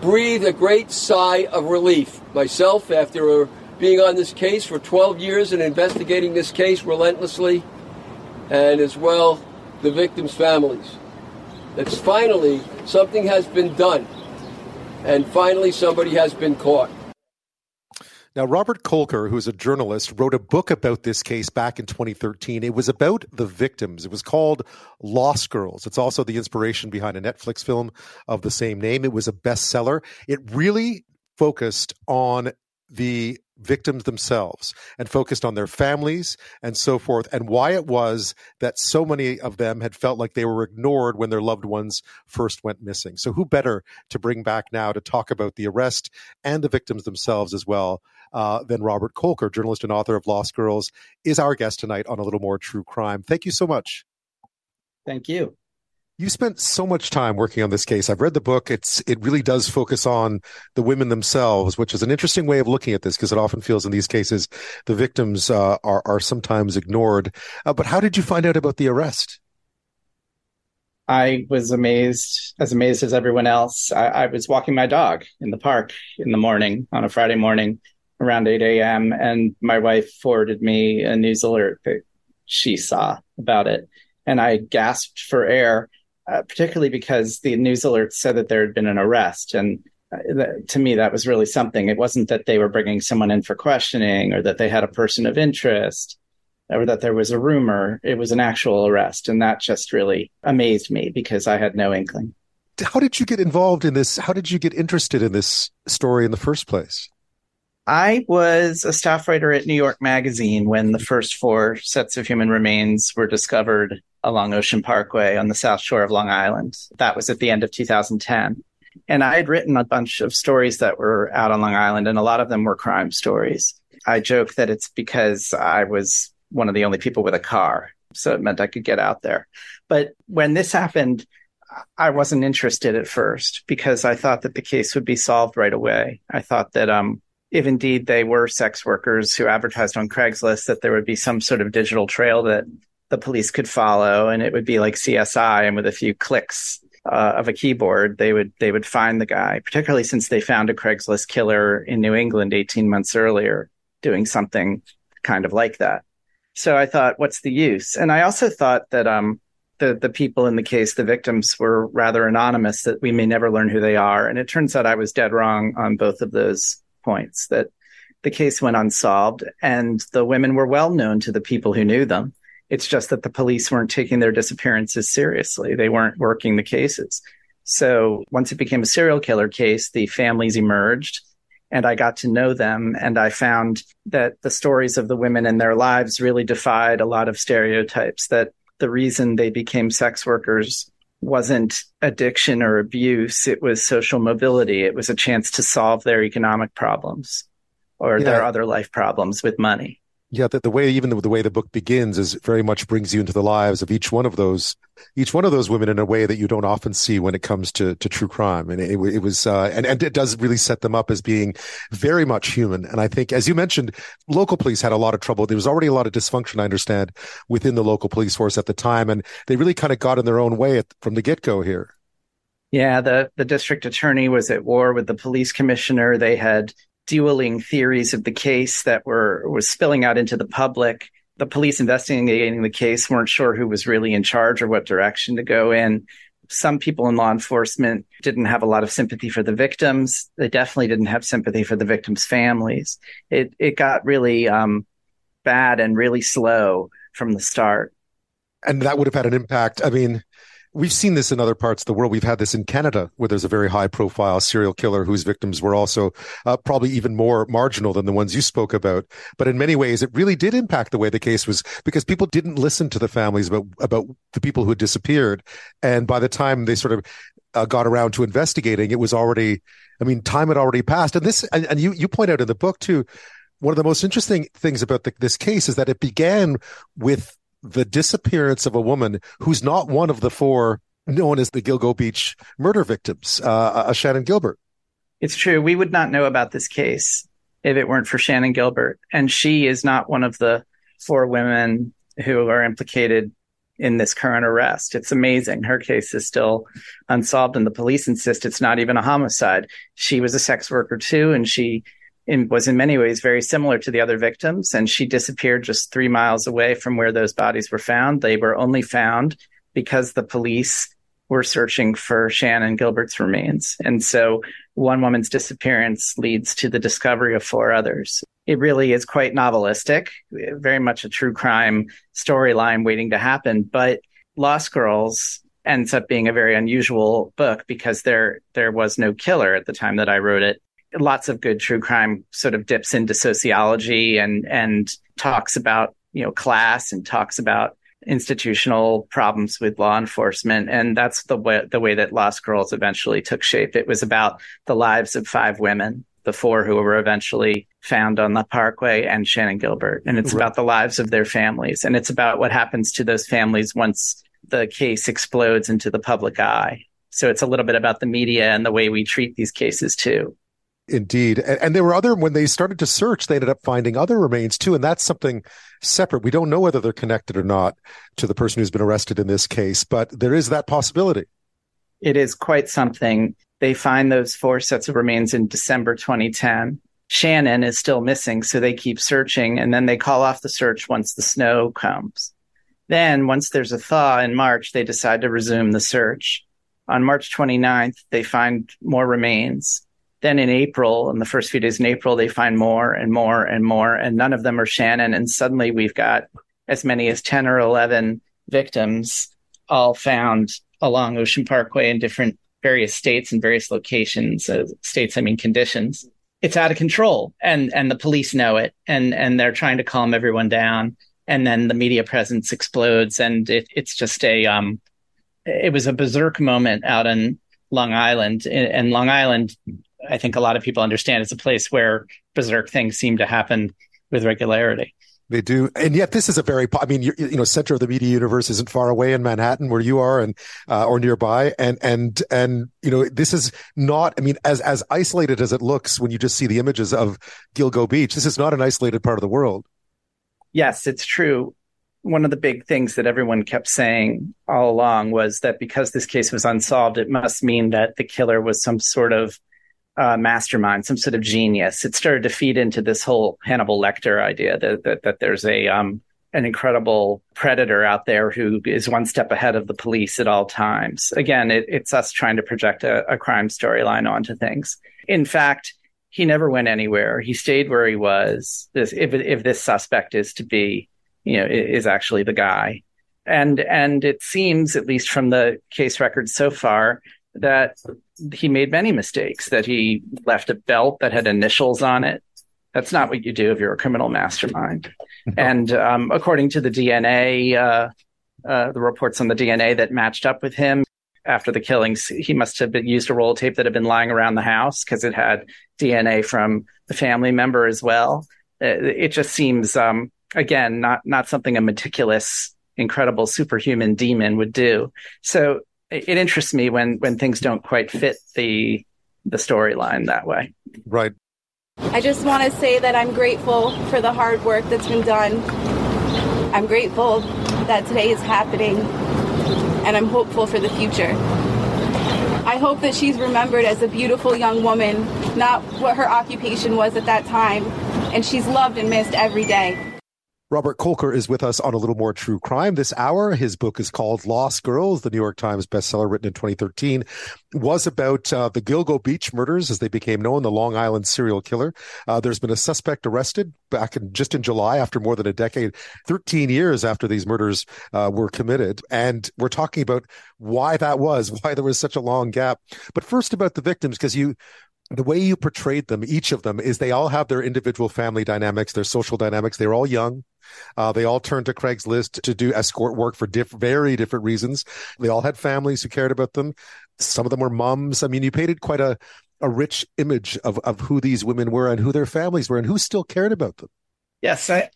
S10: breathe a great sigh of relief. Myself, after being on this case for 12 years and investigating this case relentlessly, and as well the victims' families. That finally something has been done and finally somebody has been caught.
S1: Now, Robert Kolker, who's a journalist, wrote a book about this case back in 2013. It was about the victims. It was called Lost Girls. It's also the inspiration behind a Netflix film of the same name. It was a bestseller. It really focused on the victims themselves and focused on their families and so forth, and why it was that so many of them had felt like they were ignored when their loved ones first went missing. So, who better to bring back now to talk about the arrest and the victims themselves as well uh, than Robert Kolker, journalist and author of Lost Girls, is our guest tonight on A Little More True Crime. Thank you so much.
S11: Thank you
S1: you spent so much time working on this case. I've read the book. It's it really does focus on the women themselves, which is an interesting way of looking at this because it often feels in these cases the victims uh, are are sometimes ignored. Uh, but how did you find out about the arrest?
S11: I was amazed, as amazed as everyone else. I, I was walking my dog in the park in the morning on a Friday morning, around 8 a.m. And my wife forwarded me a news alert that she saw about it. And I gasped for air, uh, particularly because the news alert said that there had been an arrest. And uh, to me, that was really something. It wasn't that they were bringing someone in for questioning or that they had a person of interest or that there was a rumor. It was an actual arrest. And that just really amazed me because I had no inkling.
S1: How did you get involved in this? How did you get interested in this story in the first place?
S11: I was a staff writer at New York Magazine when the first four sets of human remains were discovered along Ocean Parkway on the south shore of Long Island. That was at the end of 2010. And I had written a bunch of stories that were out on Long Island, and a lot of them were crime stories. I joke that it's because I was one of the only people with a car. So it meant I could get out there. But when this happened, I wasn't interested at first because I thought that the case would be solved right away. I thought that um, if indeed they were sex workers who advertised on Craigslist, that there would be some sort of digital trail that the police could follow, and it would be like CSI, and with a few clicks uh, of a keyboard, they would they would find the guy. Particularly since they found a Craigslist killer in New England 18 months earlier, doing something kind of like that. So I thought, what's the use? And I also thought that um, the the people in the case, the victims, were rather anonymous. That we may never learn who they are. And it turns out I was dead wrong on both of those points. That the case went unsolved, and the women were well known to the people who knew them. It's just that the police weren't taking their disappearances seriously. They weren't working the cases. So once it became a serial killer case, the families emerged and I got to know them. And I found that the stories of the women and their lives really defied a lot of stereotypes, that the reason they became sex workers wasn't addiction or abuse. It was social mobility. It was a chance to solve their economic problems or yeah. their other life problems with money
S1: yeah the, the way even the, the, way the book begins is very much brings you into the lives of each one of those each one of those women in a way that you don't often see when it comes to to true crime. And it, it was uh, and and it does really set them up as being very much human. And i think as you mentioned local police had a lot of trouble. There was already a lot of dysfunction i understand within the local police force at the time and they really kind of got in their own way at, from the get-go here.
S11: Yeah, the, the district attorney was at war with the police commissioner. They had dueling theories of the case that were was spilling out into the public. The police investigating the case weren't sure who was really in charge or what direction to go in. Some people in law enforcement didn't have a lot of sympathy for the victims. They definitely didn't have sympathy for the victims' families. It it got really um, bad and really slow from the start.
S1: And that would have had an impact. I mean, We've seen this in other parts of the world. We've had this in Canada, where there's a very high profile serial killer whose victims were also uh, probably even more marginal than the ones you spoke about. But in many ways, it really did impact the way the case was because people didn't listen to the families about, about the people who had disappeared. And by the time they sort of uh, got around to investigating, it was already, I mean, time had already passed. And this, and, and you, you point out in the book too, one of the most interesting things about the, this case is that it began with the disappearance of a woman who's not one of the four known as the Gilgo Beach murder victims, uh, uh, Shannan Gilbert.
S11: It's true. We would not know about this case if it weren't for Shannan Gilbert. And she is not one of the four women who are implicated in this current arrest. It's amazing. Her case is still unsolved, and the police insist it's not even a homicide. She was a sex worker too, and she in, was in many ways very similar to the other victims, and she disappeared just three miles away from where those bodies were found. They were only found because the police were searching for Shannan Gilbert's remains. And so one woman's disappearance leads to the discovery of four others. It really is quite novelistic, very much a true crime storyline waiting to happen. But Lost Girls ends up being a very unusual book because there there was no killer at the time that I wrote it lots of good true crime sort of dips into sociology and and talks about you know class and talks about institutional problems with law enforcement. And that's the way the way that Lost Girls eventually took shape. It was about the lives of five women the four who were eventually found on the parkway and Shannan Gilbert. And it's right. about the lives of their families. And it's about what happens to those families once the case explodes into the public eye. So it's a little bit about the media and the way we treat these cases too
S1: Indeed. And, and, there were other, when they started to search, they ended up finding other remains too. And that's something separate. We don't know whether they're connected or not to the person who's been arrested in this case, but there is that possibility.
S11: It is quite something. They find those four sets of remains in December 2010. Shannan is still missing, so they keep searching and then they call off the search once the snow comes. Then, once there's a thaw in March, they decide to resume the search. On March 29th, they find more remains. Then in April, in the first few days in April, they find more and more and more, and none of them are Shannan. And suddenly we've got as many as 10 or 11 victims all found along Ocean Parkway in different various states and various locations, uh, states, I mean, conditions. It's out of control and, and the police know it and, and they're trying to calm everyone down. And then the media presence explodes and it, it's just a, um, it was a berserk moment out in Long Island and Long Island. I think a lot of people understand it's a place where berserk things seem to happen with regularity.
S1: They do, and yet this is a very. I mean, you, you know, center of the media universe isn't far away in Manhattan, where you are, and uh, or nearby, and and and you know, this is not. I mean, as as isolated as it looks when you just see the images of Gilgo Beach, this is not an isolated part of the world.
S11: Yes, it's true. One of the big things that everyone kept saying all along was that because this case was unsolved, it must mean that the killer was some sort of uh, mastermind, some sort of genius. It started to feed into this whole Hannibal Lecter idea that that, that there's a um, an incredible predator out there who is one step ahead of the police at all times. Again, it, it's us trying to project a, a crime storyline onto things. In fact, he never went anywhere. He stayed where he was. This, if if this suspect is to be, you know, is actually the guy, and and it seems, at least from the case records so far, that he made many mistakes, that he left a belt that had initials on it. That's not what you do if you're a criminal mastermind. and um, according to the DNA, uh, uh, the reports on the DNA that matched up with him after the killings, he must have been, used a roll of tape that had been lying around the house because it had DNA from the family member as well. It, uh, it just seems, um, again, not not something a meticulous, incredible superhuman demon would do. So it interests me when when things don't quite fit the the storyline that way.
S1: Right.
S12: I just want to say that I'm grateful for the hard work that's been done. I'm grateful that today is happening, and I'm hopeful for the future. I hope that she's remembered as a beautiful young woman, not what her occupation was at that time, and she's loved and missed every day.
S1: Robert Kolker is with us on a little more true crime this hour. His book is called Lost Girls, the New York Times bestseller written in 2013, was about uh, the Gilgo Beach murders as they became known, the Long Island serial killer. Uh, there's been a suspect arrested back in just in July after more than a decade, 13 years after these murders uh, were committed. And we're talking about why that was, why there was such a long gap. But first about the victims, because you the way you portrayed them, each of them, is they all have their individual family dynamics, their social dynamics. They're all young. Uh, they all turned to Craigslist to do escort work for diff- very different reasons. They all had families who cared about them. Some of them were mums. I mean, you painted quite a, a rich image of, of who these women were and who their families were and who still cared about them.
S11: Yes. I,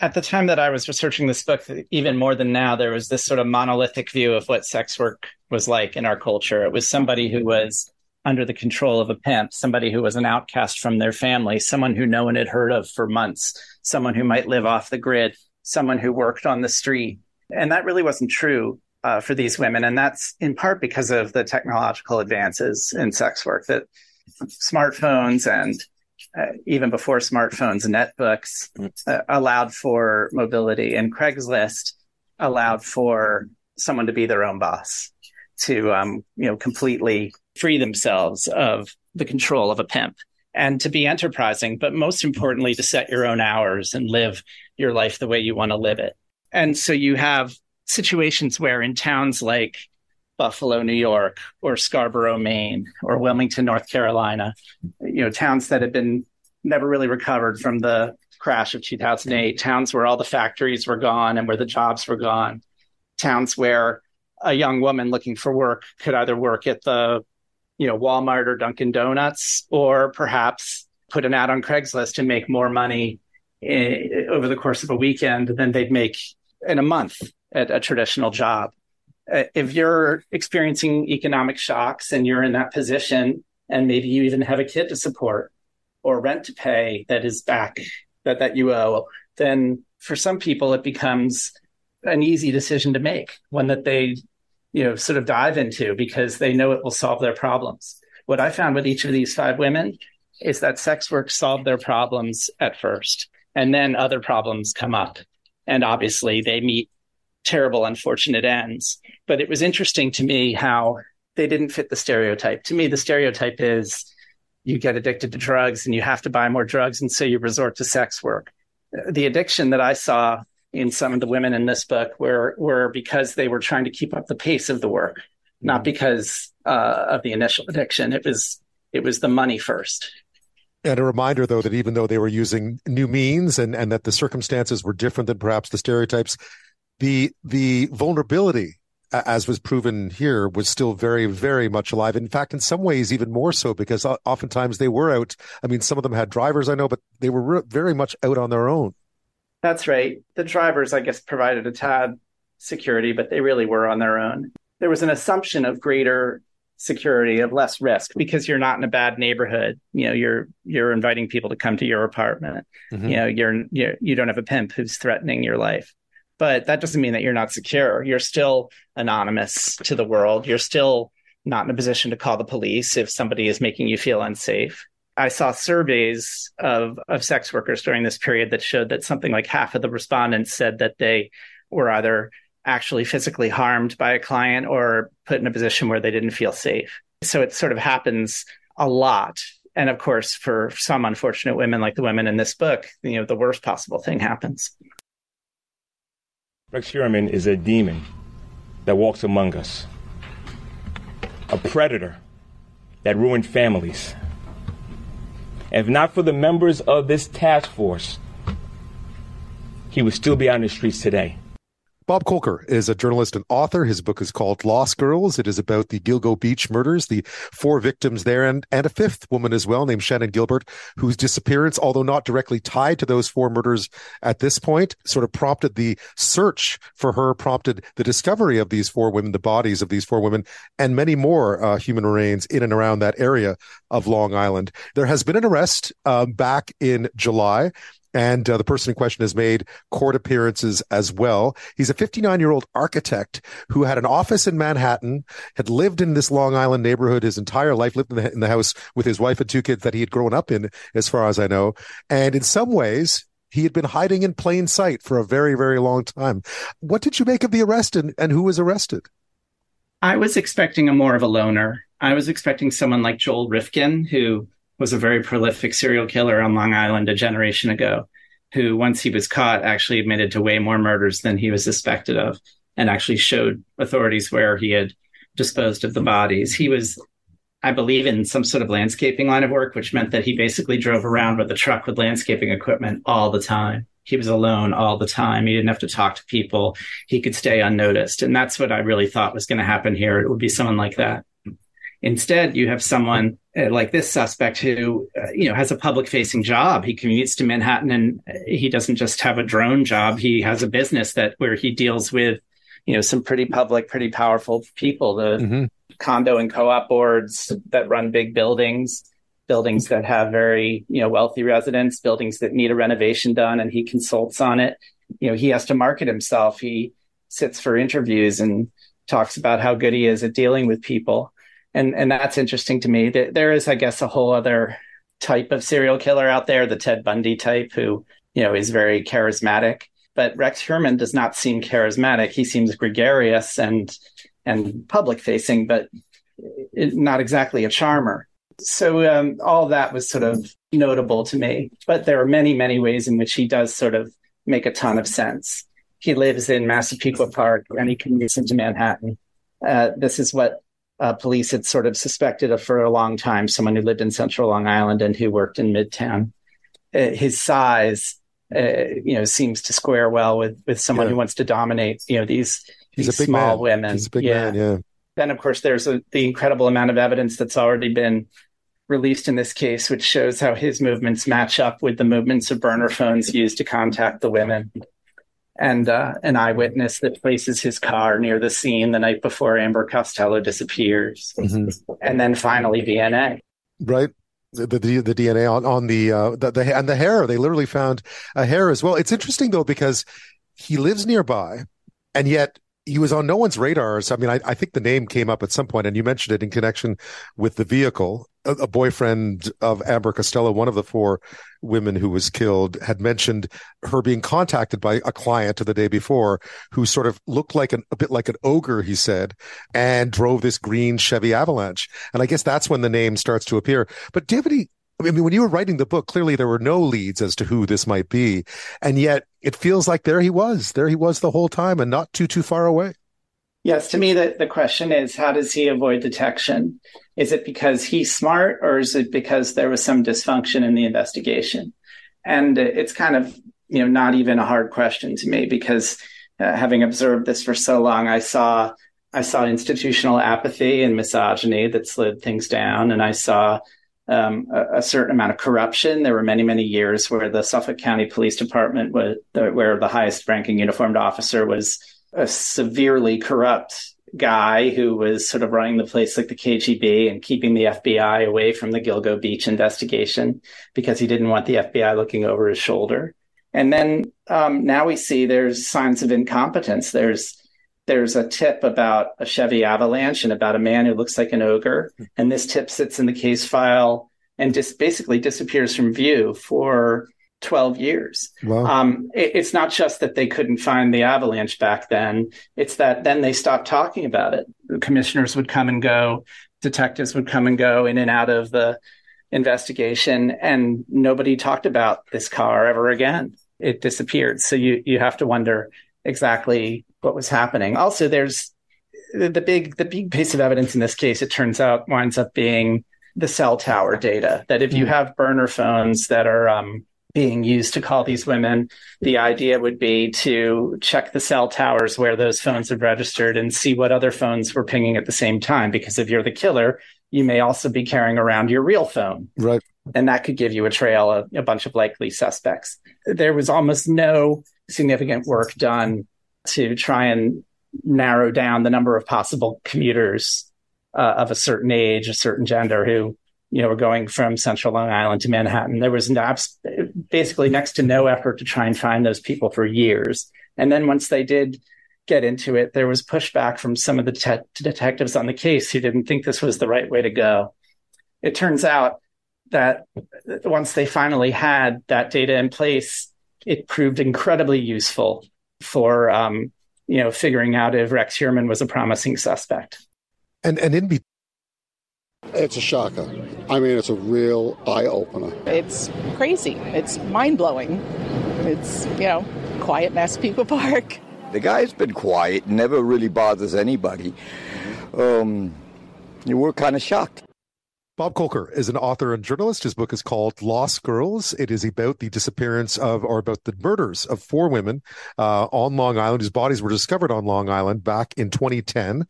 S11: at the time that I was researching this book, even more than now, there was this sort of monolithic view of what sex work was like in our culture. It was somebody who was under the control of a pimp, somebody who was an outcast from their family, someone who no one had heard of for months, someone who might live off the grid, someone who worked on the street. And that really wasn't true uh, for these women. And that's in part because of the technological advances in sex work that smartphones and uh, even before smartphones, netbooks uh, allowed for mobility, and Craigslist allowed for someone to be their own boss, to um, you know completely free themselves of the control of a pimp and to be enterprising, but most importantly, to set your own hours and live your life the way you want to live it. And so you have situations where in towns like Buffalo, New York, or Scarborough, Maine, or Wilmington, North Carolina, you know, towns that had been never really recovered from the crash of 2008, towns where all the factories were gone and where the jobs were gone, towns where a young woman looking for work could either work at the you know, Walmart or Dunkin' Donuts, or perhaps put an ad on Craigslist and make more money in, over the course of a weekend than they'd make in a month at a traditional job. Uh, if you're experiencing economic shocks and you're in that position, and maybe you even have a kid to support or rent to pay that is back that, that you owe, then for some people it becomes an easy decision to make, one that they you know, sort of dive into because they know it will solve their problems. What I found with each of these five women is that sex work solved their problems at first, and then other problems come up. And obviously, they meet terrible, unfortunate ends. But it was interesting to me how they didn't fit the stereotype. To me, the stereotype is you get addicted to drugs and you have to buy more drugs, and so you resort to sex work. The addiction that I saw in some of the women in this book were were because they were trying to keep up the pace of the work, not mm-hmm. because uh, of the initial addiction. It was it was the money first.
S1: And a reminder, though, that even though they were using new means and, and that the circumstances were different than perhaps the stereotypes, the the vulnerability as was proven here, was still very, very much alive. In fact, in some ways, even more so because oftentimes they were out. I mean, some of them had drivers, I know, but they were very much out on their own.
S11: That's right. The drivers, I guess, provided a tad security, but they really were on their own. There was an assumption of greater security, of less risk, because you're not in a bad neighborhood. You know, you're you're inviting people to come to your apartment. Mm-hmm. You know, you're, you're you don't have a pimp who's threatening your life but that doesn't mean that you're not secure. You're still anonymous to the world. You're still not in a position to call the police if somebody is making you feel unsafe. I saw surveys of, of sex workers during this period that showed that something like half of the respondents said that they were either actually physically harmed by a client or put in a position where they didn't feel safe. So it sort of happens a lot. And of course, for some unfortunate women like the women in this book, you know, the worst possible thing happens.
S13: Rex Heuermann is a demon that walks among us, a predator that ruined families. If not for the members of this task force, he would still be on the streets today.
S1: Bob Kolker is a journalist and author. His book is called Lost Girls. It is about the Gilgo Beach murders, the four victims there, and, and a fifth woman as well, named Shannan Gilbert, whose disappearance, although not directly tied to those four murders at this point, sort of prompted the search for her, prompted the discovery of these four women, the bodies of these four women, and many more uh, human remains in and around that area of Long Island. There has been an arrest uh, back in July and uh, the person in question has made court appearances as well. He's a 59 year old architect who had an office in Manhattan, had lived in this Long Island neighborhood his entire life, lived in the, in the house with his wife and two kids that he had grown up in, as far as I know. And in some ways, he had been hiding in plain sight for a very, very long time. What did you make of the arrest and, and who was arrested?
S11: I was expecting a more of a loner. I was expecting someone like Joel Rifkin, who was a very prolific serial killer on Long Island a generation ago, who, once he was caught, actually admitted to way more murders than he was suspected of and actually showed authorities where he had disposed of the bodies. He was, I believe, in some sort of landscaping line of work, which meant that he basically drove around with a truck with landscaping equipment all the time. He was alone all the time. He didn't have to talk to people. He could stay unnoticed. And that's what I really thought was going to happen here. It would be someone like that. Instead, you have someone uh, like this suspect who, uh, you know, has a public facing job. He commutes to Manhattan and he doesn't just have a drone job. He has a business that where he deals with, you know, some pretty public, pretty powerful people, the mm-hmm. condo and co-op boards that run big buildings, buildings that have very, you know, wealthy residents, buildings that need a renovation done and he consults on it. You know, he has to market himself. He sits for interviews and talks about how good he is at dealing with people and and that's interesting to me. There is, I guess, a whole other type of serial killer out there, the Ted Bundy type, who you know is very charismatic. But Rex Heuermann does not seem charismatic. He seems gregarious and and public facing, but not exactly a charmer. So um, all that was sort of notable to me. But there are many, many ways in which he does sort of make a ton of sense. He lives in Massapequa Park and he commutes into Manhattan. Uh, this is what uh, police had sort of suspected of for a long time someone who lived in central Long Island and who worked in Midtown. Uh, his size, uh, you know, seems to square well with with someone yeah. who wants to dominate, you know, these, He's these small
S1: man.
S11: women.
S1: He's a big yeah. man, yeah.
S11: Then, of course, there's a, the incredible amount of evidence that's already been released in this case, which shows how his movements match up with the movements of burner phones used to contact the women and uh, an eyewitness that places his car near the scene the night before Amber Costello disappears, mm-hmm. and then finally DNA.
S1: Right. The, the, the DNA on on the, uh, the the and the hair they literally found a hair as well. It's interesting though because he lives nearby, and yet he was on no one's radars. I mean, I, I think the name came up at some point, and you mentioned it in connection with the vehicle. A, boyfriend of Amber Costello, one of the four women who was killed, had mentioned her being contacted by a client the day before who sort of looked like an, a bit like an ogre, he said, and drove this green Chevy Avalanche. And I guess that's when the name starts to appear. But do you have any I mean, when you were writing the book, clearly there were no leads as to who this might be. And yet it feels like there he was. There he was the whole time and not too, too far away.
S11: Yes, to me, the, the question is how does he avoid detection? Is it because he's smart or is it because there was some dysfunction in the investigation? And it's kind of, you know, not even a hard question to me because uh, having observed this for so long, I saw I saw institutional apathy and misogyny that slid things down, and I saw um, a, a, certain amount of corruption. There were many, many years where the Suffolk County Police Department was, where the highest ranking uniformed officer was a severely corrupt guy who was sort of running the place like the KGB and keeping the FBI away from the Gilgo Beach investigation because he didn't want the FBI looking over his shoulder. And then um, now we see there's signs of incompetence. There's there's a tip about a Chevy Avalanche and about a man who looks like an ogre. And this tip sits in the case file and just basically disappears from view for 12 years. Wow. Um, it, it's not just that they couldn't find the avalanche back then, it's that then they stopped talking about it. Commissioners would come and go, detectives would come and go in and out of the investigation, and nobody talked about this car ever again. It disappeared. So you, you have to wonder exactly what was happening. Also, there's the, the big the big piece of evidence in this case. It turns out winds up being the cell tower data. That if you hmm. have burner phones that are um, being used to call these women, the idea would be to check the cell towers where those phones have registered and see what other phones were pinging at the same time. Because if you're the killer, you may also be carrying around your real phone.
S1: Right.
S11: And that could give you a trail of a bunch of likely suspects. There was almost no significant work done to try and narrow down the number of possible commuters uh, of a certain age, a certain gender who you know were going from Central Long Island to Manhattan. There was basically next to no effort to try and find those people for years. And then once they did get into it, there was pushback from some of the te- detectives on the case who didn't think this was the right way to go. It turns out that once they finally had that data in place, it proved incredibly useful for um, you know figuring out if Rex Heuermann was a promising suspect.
S1: And and in
S14: it's a shocker. I mean, it's a real eye opener.
S15: It's crazy. It's mind blowing. It's you know quiet Massapequa Park.
S16: The guy's been quiet, never really bothers anybody. Um, we're kind of shocked.
S1: Bob Kolker is an author and journalist. His book is called Lost Girls. It is about the disappearance of, or about the murders of four women uh, on Long Island, whose bodies were discovered on Long Island back in 2010.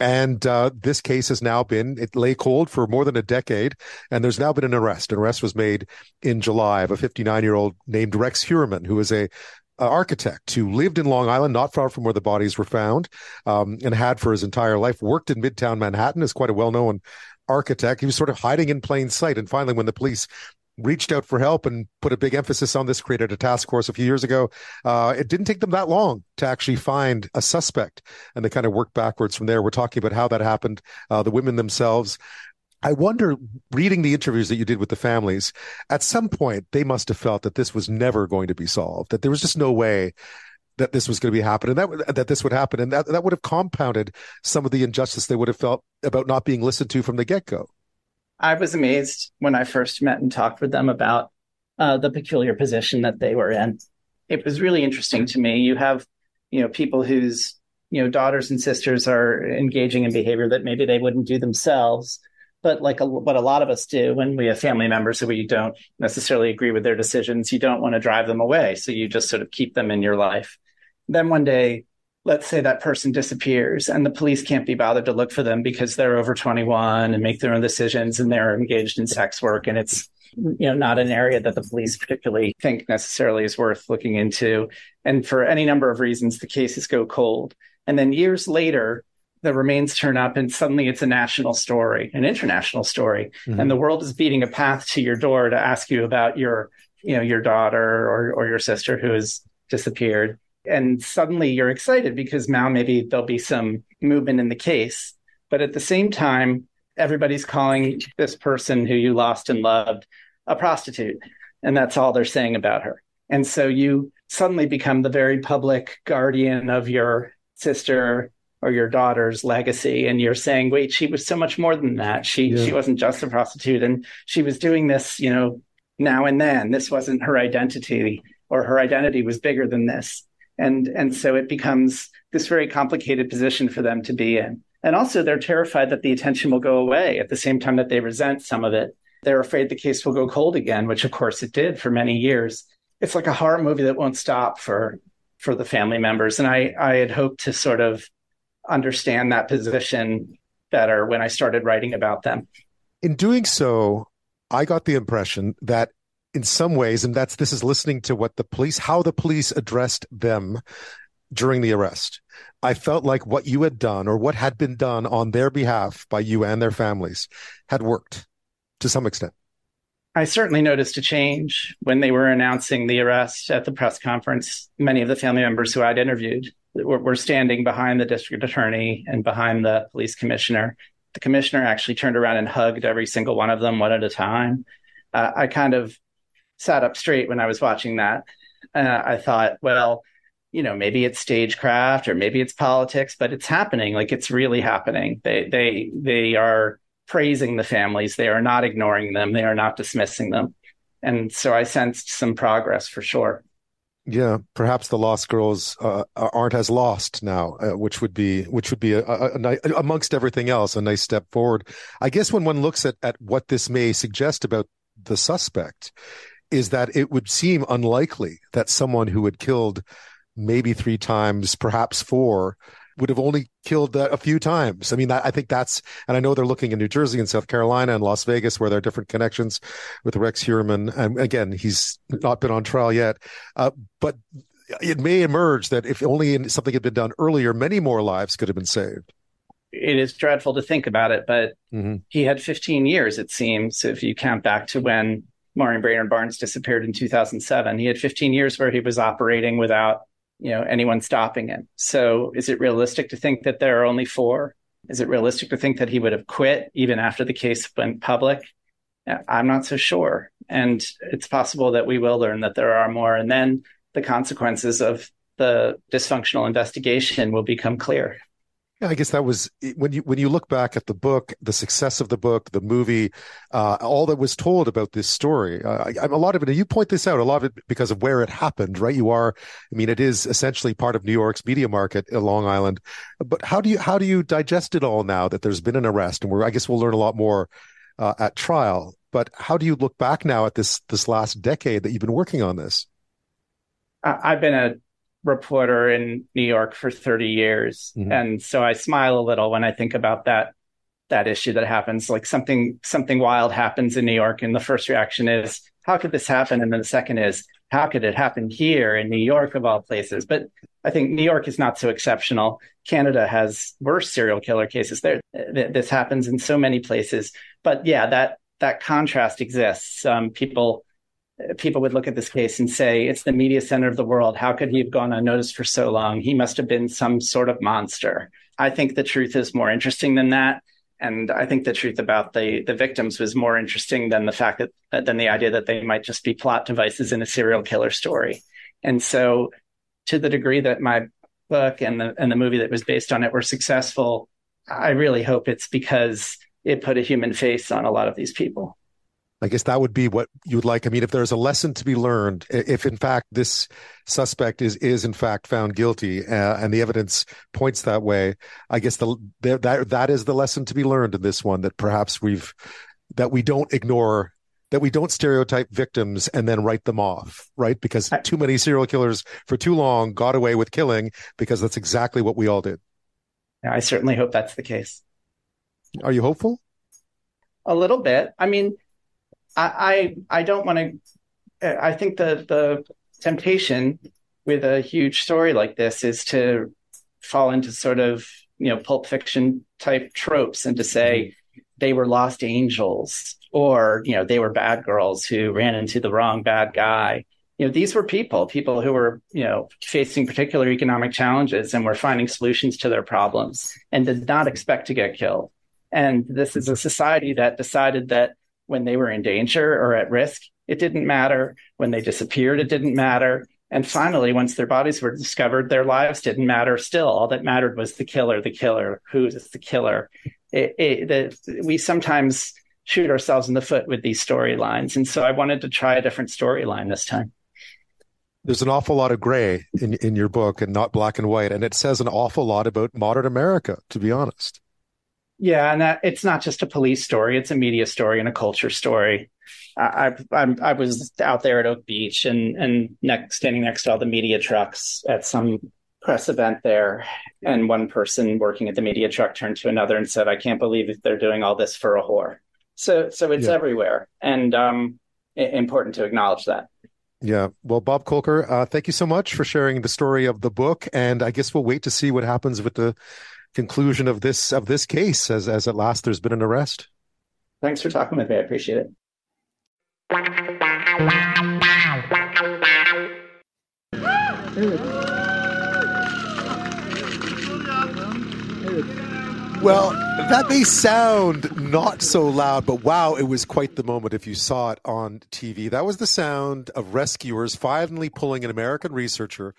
S1: And uh, this case has now been, it lay cold for more than a decade. And there's now been an arrest. An arrest was made in July of a 59 year old named Rex Heuermann, who is a architect who lived in Long Island, not far from where the bodies were found, um, and had for his entire life worked in Midtown Manhattan, is quite a well known architect. He was sort of hiding in plain sight. And finally, when the police reached out for help and put a big emphasis on this, created a task force a few years ago. Uh, it didn't take them that long to actually find a suspect, and they kind of worked backwards from there. We're talking about how that happened, uh, the women themselves. I wonder, reading the interviews that you did with the families, at some point they must have felt that this was never going to be solved, that there was just no way that this was going to be happening, that that this would happen, and that that would have compounded some of the injustice they would have felt about not being listened to from the get go.
S11: I was amazed when I first met and talked with them about uh, the peculiar position that they were in. It was really interesting to me. You have, you know, people whose you know daughters and sisters are engaging in behavior that maybe they wouldn't do themselves, but like a, what a lot of us do when we have family members who we don't necessarily agree with their decisions, you don't want to drive them away, so you just sort of keep them in your life. Then one day, let's say that person disappears and the police can't be bothered to look for them because they're over 21 and make their own decisions and they're engaged in sex work and it's you know not an area that the police particularly think necessarily is worth looking into. And for any number of reasons the cases go cold. And then years later the remains turn up and suddenly it's a national story an international story. Mm-hmm. and the world is beating a path to your door to ask you about your you know your daughter or or your sister who has disappeared and suddenly you're excited because now maybe there'll be some movement in the case. But at the same time, everybody's calling this person who you lost and loved a prostitute. And that's all they're saying about her. And so you suddenly become the very public guardian of your sister or your daughter's legacy and you're saying wait she was so much more than that she yeah. she wasn't just a prostitute and she was doing this you know now and then this wasn't her identity or her identity was bigger than this and and so it becomes this very complicated position for them to be in. And also they're terrified that the attention will go away at the same time that they resent some of it. They're afraid the case will go cold again which of course it did for many years. It's like a horror movie that won't stop for for the family members. And i i had hoped to sort of understand that position better when I started writing about them.
S1: In doing so, I got the impression that in some ways, and that's this is listening to what the police, how the police addressed them during the arrest. I felt like what you had done or what had been done on their behalf by you and their families had worked to some extent.
S11: I certainly noticed a change when they were announcing the arrest at the press conference. Many of the family members who I'd interviewed were, standing behind the district attorney and behind the police commissioner. The commissioner actually turned around and hugged every single one of them one at a time. Uh, I kind of sat up straight when I was watching that. Uh, I thought, well, you know, maybe it's stagecraft or maybe it's politics, but it's happening. Like it's really happening. They they they are praising the families. They are not ignoring them. They are not dismissing them. And so I sensed some progress for sure.
S1: Yeah, perhaps the Lost Girls uh, aren't as lost now, uh, which would be which would be a, a, a, amongst everything else a nice step forward. I guess when one looks at at what this may suggest about the suspect, is that it would seem unlikely that someone who had killed maybe three times, perhaps four, would have only killed a few times. I mean, I think that's, and I know they're looking in New Jersey and South Carolina and Las Vegas where there are different connections with Rex Heuermann. And again, he's not been on trial yet. Uh, but it may emerge that if only something had been done earlier, many more lives could have been saved.
S11: It is dreadful to think about it, but mm-hmm. he had 15 years, it seems, if you count back to when Maureen Brainard Barnes disappeared in 2007. He had 15 years where he was operating without you know anyone stopping him. So is it realistic to think that there are only four? Is it realistic to think that he would have quit even after the case went public? I'm not so sure. And it's possible that we will learn that there are more. And then the consequences of the dysfunctional investigation will become clear.
S1: Yeah, I guess that was when you when you look back at the book, the success of the book, the movie, uh, all that was told about this story. Uh, a lot of it, you point this out, a lot of it because of where it happened, right? You are, I mean, it is essentially part of New York's media market, Long Island. But how do you how do you digest it all now that there's been an arrest, and we're I guess we'll learn a lot more uh, at trial. But how do you look back now at this this last decade that you've been working on this?
S11: I've been a reporter in New York for 30 years. Mm-hmm. And so I smile a little when I think about that that issue that happens. Like something something wild happens in New York and the first reaction is how could this happen? And then the second is how could it happen here in New York of all places? But I think New York is not so exceptional. Canada has worse serial killer cases. There this happens in so many places. But yeah that that contrast exists. Um, people people would look at this case and say, it's the media center of the world. How could he have gone unnoticed for so long? He must have been some sort of monster. I think the truth is more interesting than that. And I think the truth about the, the victims was more interesting than the fact that, than the idea that they might just be plot devices in a serial killer story. And so, to the degree that my book and the, and the movie that was based on it were successful, I really hope it's because it put a human face on a lot of these people.
S1: I guess that would be what you would like. I mean, if there's a lesson to be learned, if in fact this suspect is is in fact found guilty uh, and the evidence points that way, I guess the, the that that is the lesson to be learned in this one that perhaps we've that we don't ignore that we don't stereotype victims and then write them off, right? Because too many serial killers for too long got away with killing because that's exactly what we all did.
S11: I certainly hope that's the case.
S1: Are you hopeful?
S11: A little bit. I mean, I I, I don't want to. I think the the temptation with a huge story like this is to fall into sort of you know pulp fiction type tropes and to say mm-hmm. they were lost angels or you know they were bad girls who ran into the wrong bad guy you know these were people people who were you know facing particular economic challenges and were finding solutions to their problems and did not expect to get killed And this is a society that decided that when they were in danger or at risk, it didn't matter. When they disappeared, it didn't matter. And finally, once their bodies were discovered, their lives didn't matter still. All that mattered was the killer, the killer, who is the killer. It, it, the, we sometimes shoot ourselves in the foot with these storylines. And so I wanted to try a different storyline this time.
S1: There's an awful lot of gray in, in your book and not black and white. And it says an awful lot about modern America, to be honest.
S11: Yeah, and that it's not just a police story; it's a media story and a culture story. I, I, I was out there at Oak Beach and and next, standing next to all the media trucks at some press event there, and one person working at the media truck turned to another and said, "I can't believe they're doing all this for a whore." So, so it's yeah. everywhere, and um, important to acknowledge that.
S1: Yeah. Well, Bob Kolker, uh, thank you so much for sharing the story of the book, and I guess we'll wait to see what happens with the conclusion of this of this case as as at last there's been an arrest.
S11: Thanks for talking with me. I appreciate it.
S1: Well, that may sound not so loud, but wow, it was quite the moment if you saw it on TV. That was the sound of rescuers finally pulling an American researcher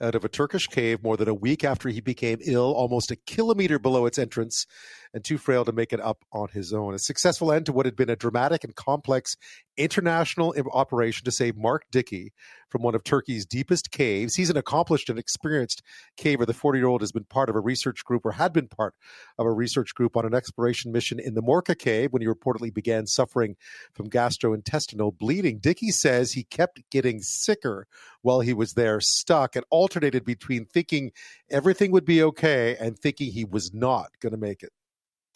S1: out of a Turkish cave more than a week after he became ill, almost a kilometer below its entrance, and too frail to make it up on his own. A successful end to what had been a dramatic and complex international operation to save Mark Dickey from one of Turkey's deepest caves. He's an accomplished and experienced caver. The 40 year old has been part of a research group or had been part of a research group on an exploration mission in the Morca cave when he reportedly began suffering from gastrointestinal bleeding. Dickey says he kept getting sicker while he was there, stuck, and alternated between thinking everything would be okay and thinking he was not going to make it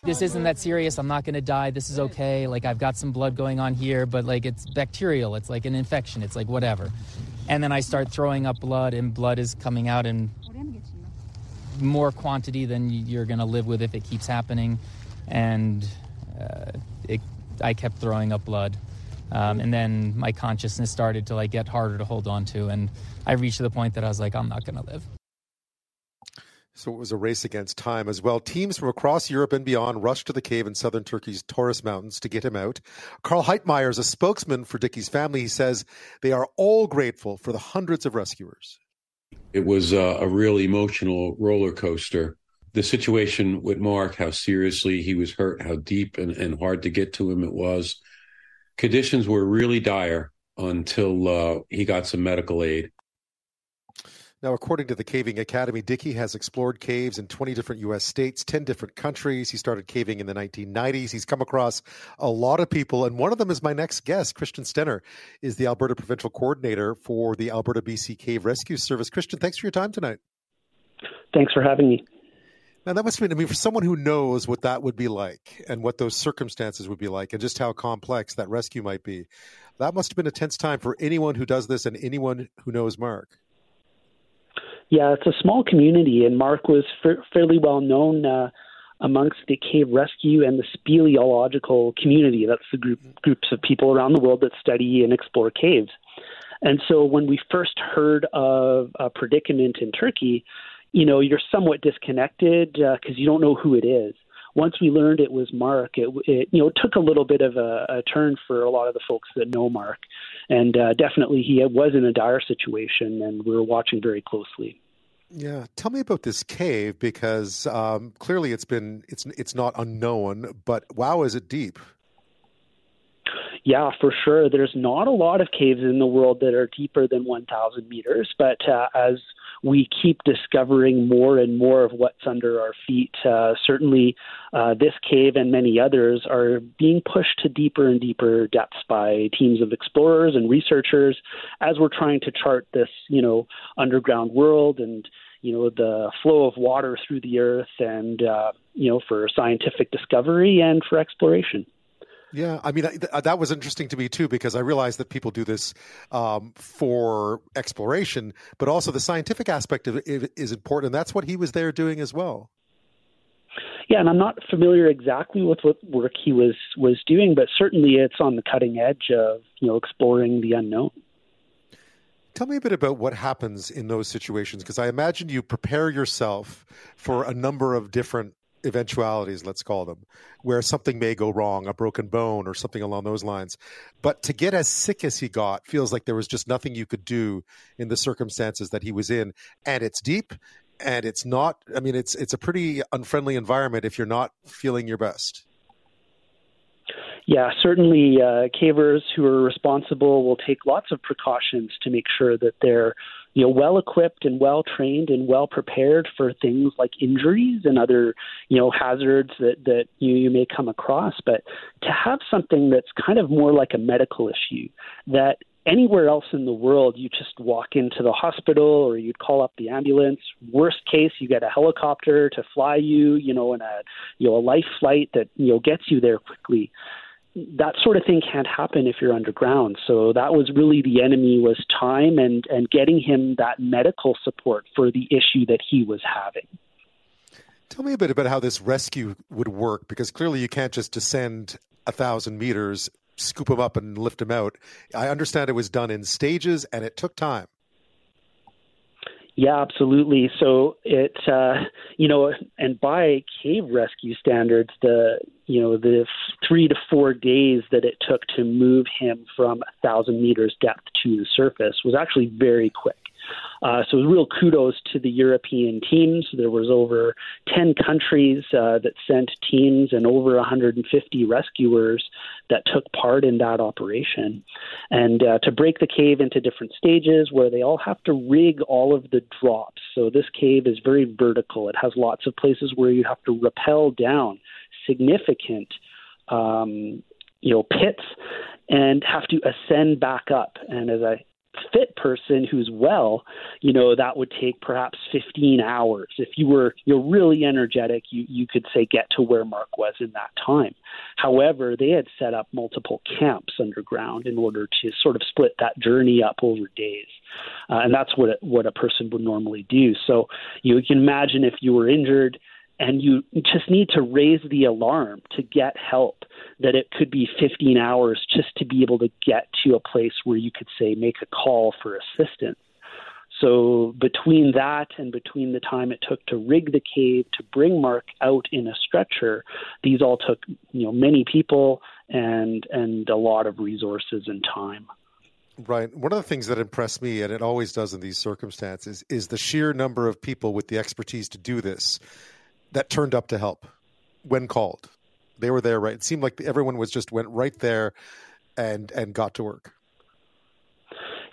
S17: this isn't that serious. I'm not going to die. This is okay. Like, I've got some blood going on here, but like, it's bacterial. It's like an infection. It's like whatever. And then I start throwing up blood, and blood is coming out in more quantity than you're going to live with if it keeps happening. And uh, it, I kept throwing up blood. Um, and then my consciousness started to like get harder to hold on to. And I reached the point that I was like, I'm not going to live.
S1: So it was a race against time as well. Teams from across Europe and beyond rushed to the cave in southern Turkey's Taurus Mountains to get him out. Karl Heitmeyer is a spokesman for Dickey's family. He says they are all grateful for the hundreds of rescuers.
S18: It was a, a real emotional roller coaster. The situation with Mark, how seriously he was hurt, how deep and, and hard to get to him it was. Conditions were really dire until uh, he got some medical aid.
S1: Now, according to the Caving Academy, Dickey has explored caves in 20 different U.S. states, 10 different countries. He started caving in the 1990s. He's come across a lot of people, and one of them is my next guest. Christian Stenner is the Alberta Provincial Coordinator for the Alberta BC Cave Rescue Service. Christian, thanks for your time tonight.
S19: Thanks for having me.
S1: Now, that must have been, I mean, for someone who knows what that would be like and what those circumstances would be like and just how complex that rescue might be, that must have been a tense time for anyone who does this and anyone who knows Mark.
S19: Yeah, it's a small community, and Mark was f- fairly well known uh, amongst the cave rescue and the speleological community. That's the group groups of people around the world that study and explore caves. And so when we first heard of a predicament in Turkey, you know, you're somewhat disconnected because uh, you don't know who it is. Once we learned it was Mark, it, it you know took a little bit of a, a turn for a lot of the folks that know Mark and uh, definitely he was in a dire situation, and we were watching very closely.
S1: Yeah, tell me about this cave because um, clearly it's been it's it's not unknown, but wow, is it deep?
S19: Yeah, for sure. There's not a lot of caves in the world that are deeper than 1,000 meters, but uh, as we keep discovering more and more of what's under our feet. Uh, certainly, uh, this cave and many others are being pushed to deeper and deeper depths by teams of explorers and researchers as we're trying to chart this, you know, underground world and you know the flow of water through the earth and uh, you know for scientific discovery and for exploration
S1: yeah, I mean th- that was interesting to me too because I realized that people do this um, for exploration, but also the scientific aspect of it is important, and that's what he was there doing as well.
S19: Yeah, and I'm not familiar exactly with what work he was was doing, but certainly it's on the cutting edge of you know exploring the unknown.
S1: Tell me a bit about what happens in those situations because I imagine you prepare yourself for a number of different eventualities, let's call them, where something may go wrong, a broken bone or something along those lines. But to get as sick as he got feels like there was just nothing you could do in the circumstances that he was in. And it's deep and it's not I mean it's it's a pretty unfriendly environment if you're not feeling your best.
S19: Yeah, certainly uh, cavers who are responsible will take lots of precautions to make sure that they're you know well equipped and well trained and well prepared for things like injuries and other you know hazards that that you, you may come across. But to have something that's kind of more like a medical issue that anywhere else in the world you just walk into the hospital or you'd call up the ambulance worst case you get a helicopter to fly you you know in a you know a life flight that you know gets you there quickly that sort of thing can't happen if you're underground. So that was really the enemy was time and and getting him that medical support for the issue that he was having.
S1: Tell me a bit about how this rescue would work because clearly you can't just descend a thousand meters, scoop him up and lift him out. I understand it was done in stages and it took time.
S19: Yeah, absolutely. So it, uh, you know, and by cave rescue standards, the you know the three to four days that it took to move him from a thousand meters depth to the surface was actually very quick. Uh, so real kudos to the European teams. There was over 10 countries uh, that sent teams and over 150 rescuers that took part in that operation. And uh, to break the cave into different stages where they all have to rig all of the drops. So this cave is very vertical. It has lots of places where you have to rappel down significant um, you know pits and have to ascend back up and as i fit person who's well, you know, that would take perhaps 15 hours. If you were you're really energetic, you you could say get to where Mark was in that time. However, they had set up multiple camps underground in order to sort of split that journey up over days. Uh, and that's what a, what a person would normally do. So you can imagine if you were injured and you just need to raise the alarm to get help that it could be 15 hours just to be able to get to a place where you could say make a call for assistance so between that and between the time it took to rig the cave to bring mark out in a stretcher these all took you know many people and and a lot of resources and time
S1: Right. One of the things that impressed me, and it always does in these circumstances, is the sheer number of people with the expertise to do this that turned up to help when called. They were there, right? It seemed like everyone was just went right there and and got to work.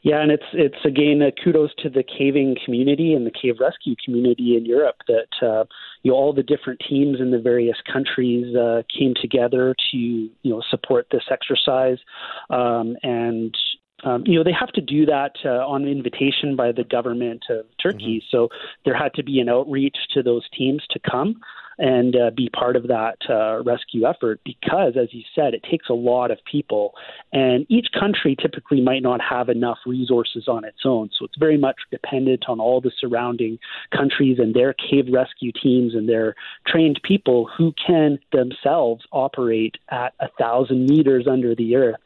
S19: Yeah, and it's it's again kudos to the caving community and the cave rescue community in Europe that uh, you know all the different teams in the various countries uh, came together to you know support this exercise, um, and um, you know, they have to do that uh, on invitation by the government of Turkey. Mm-hmm. So there had to be an outreach to those teams to come and uh, be part of that uh, rescue effort because, as you said, it takes a lot of people. And each country typically might not have enough resources on its own. So it's very much dependent on all the surrounding countries and their cave rescue teams and their trained people who can themselves operate at a thousand meters under the earth.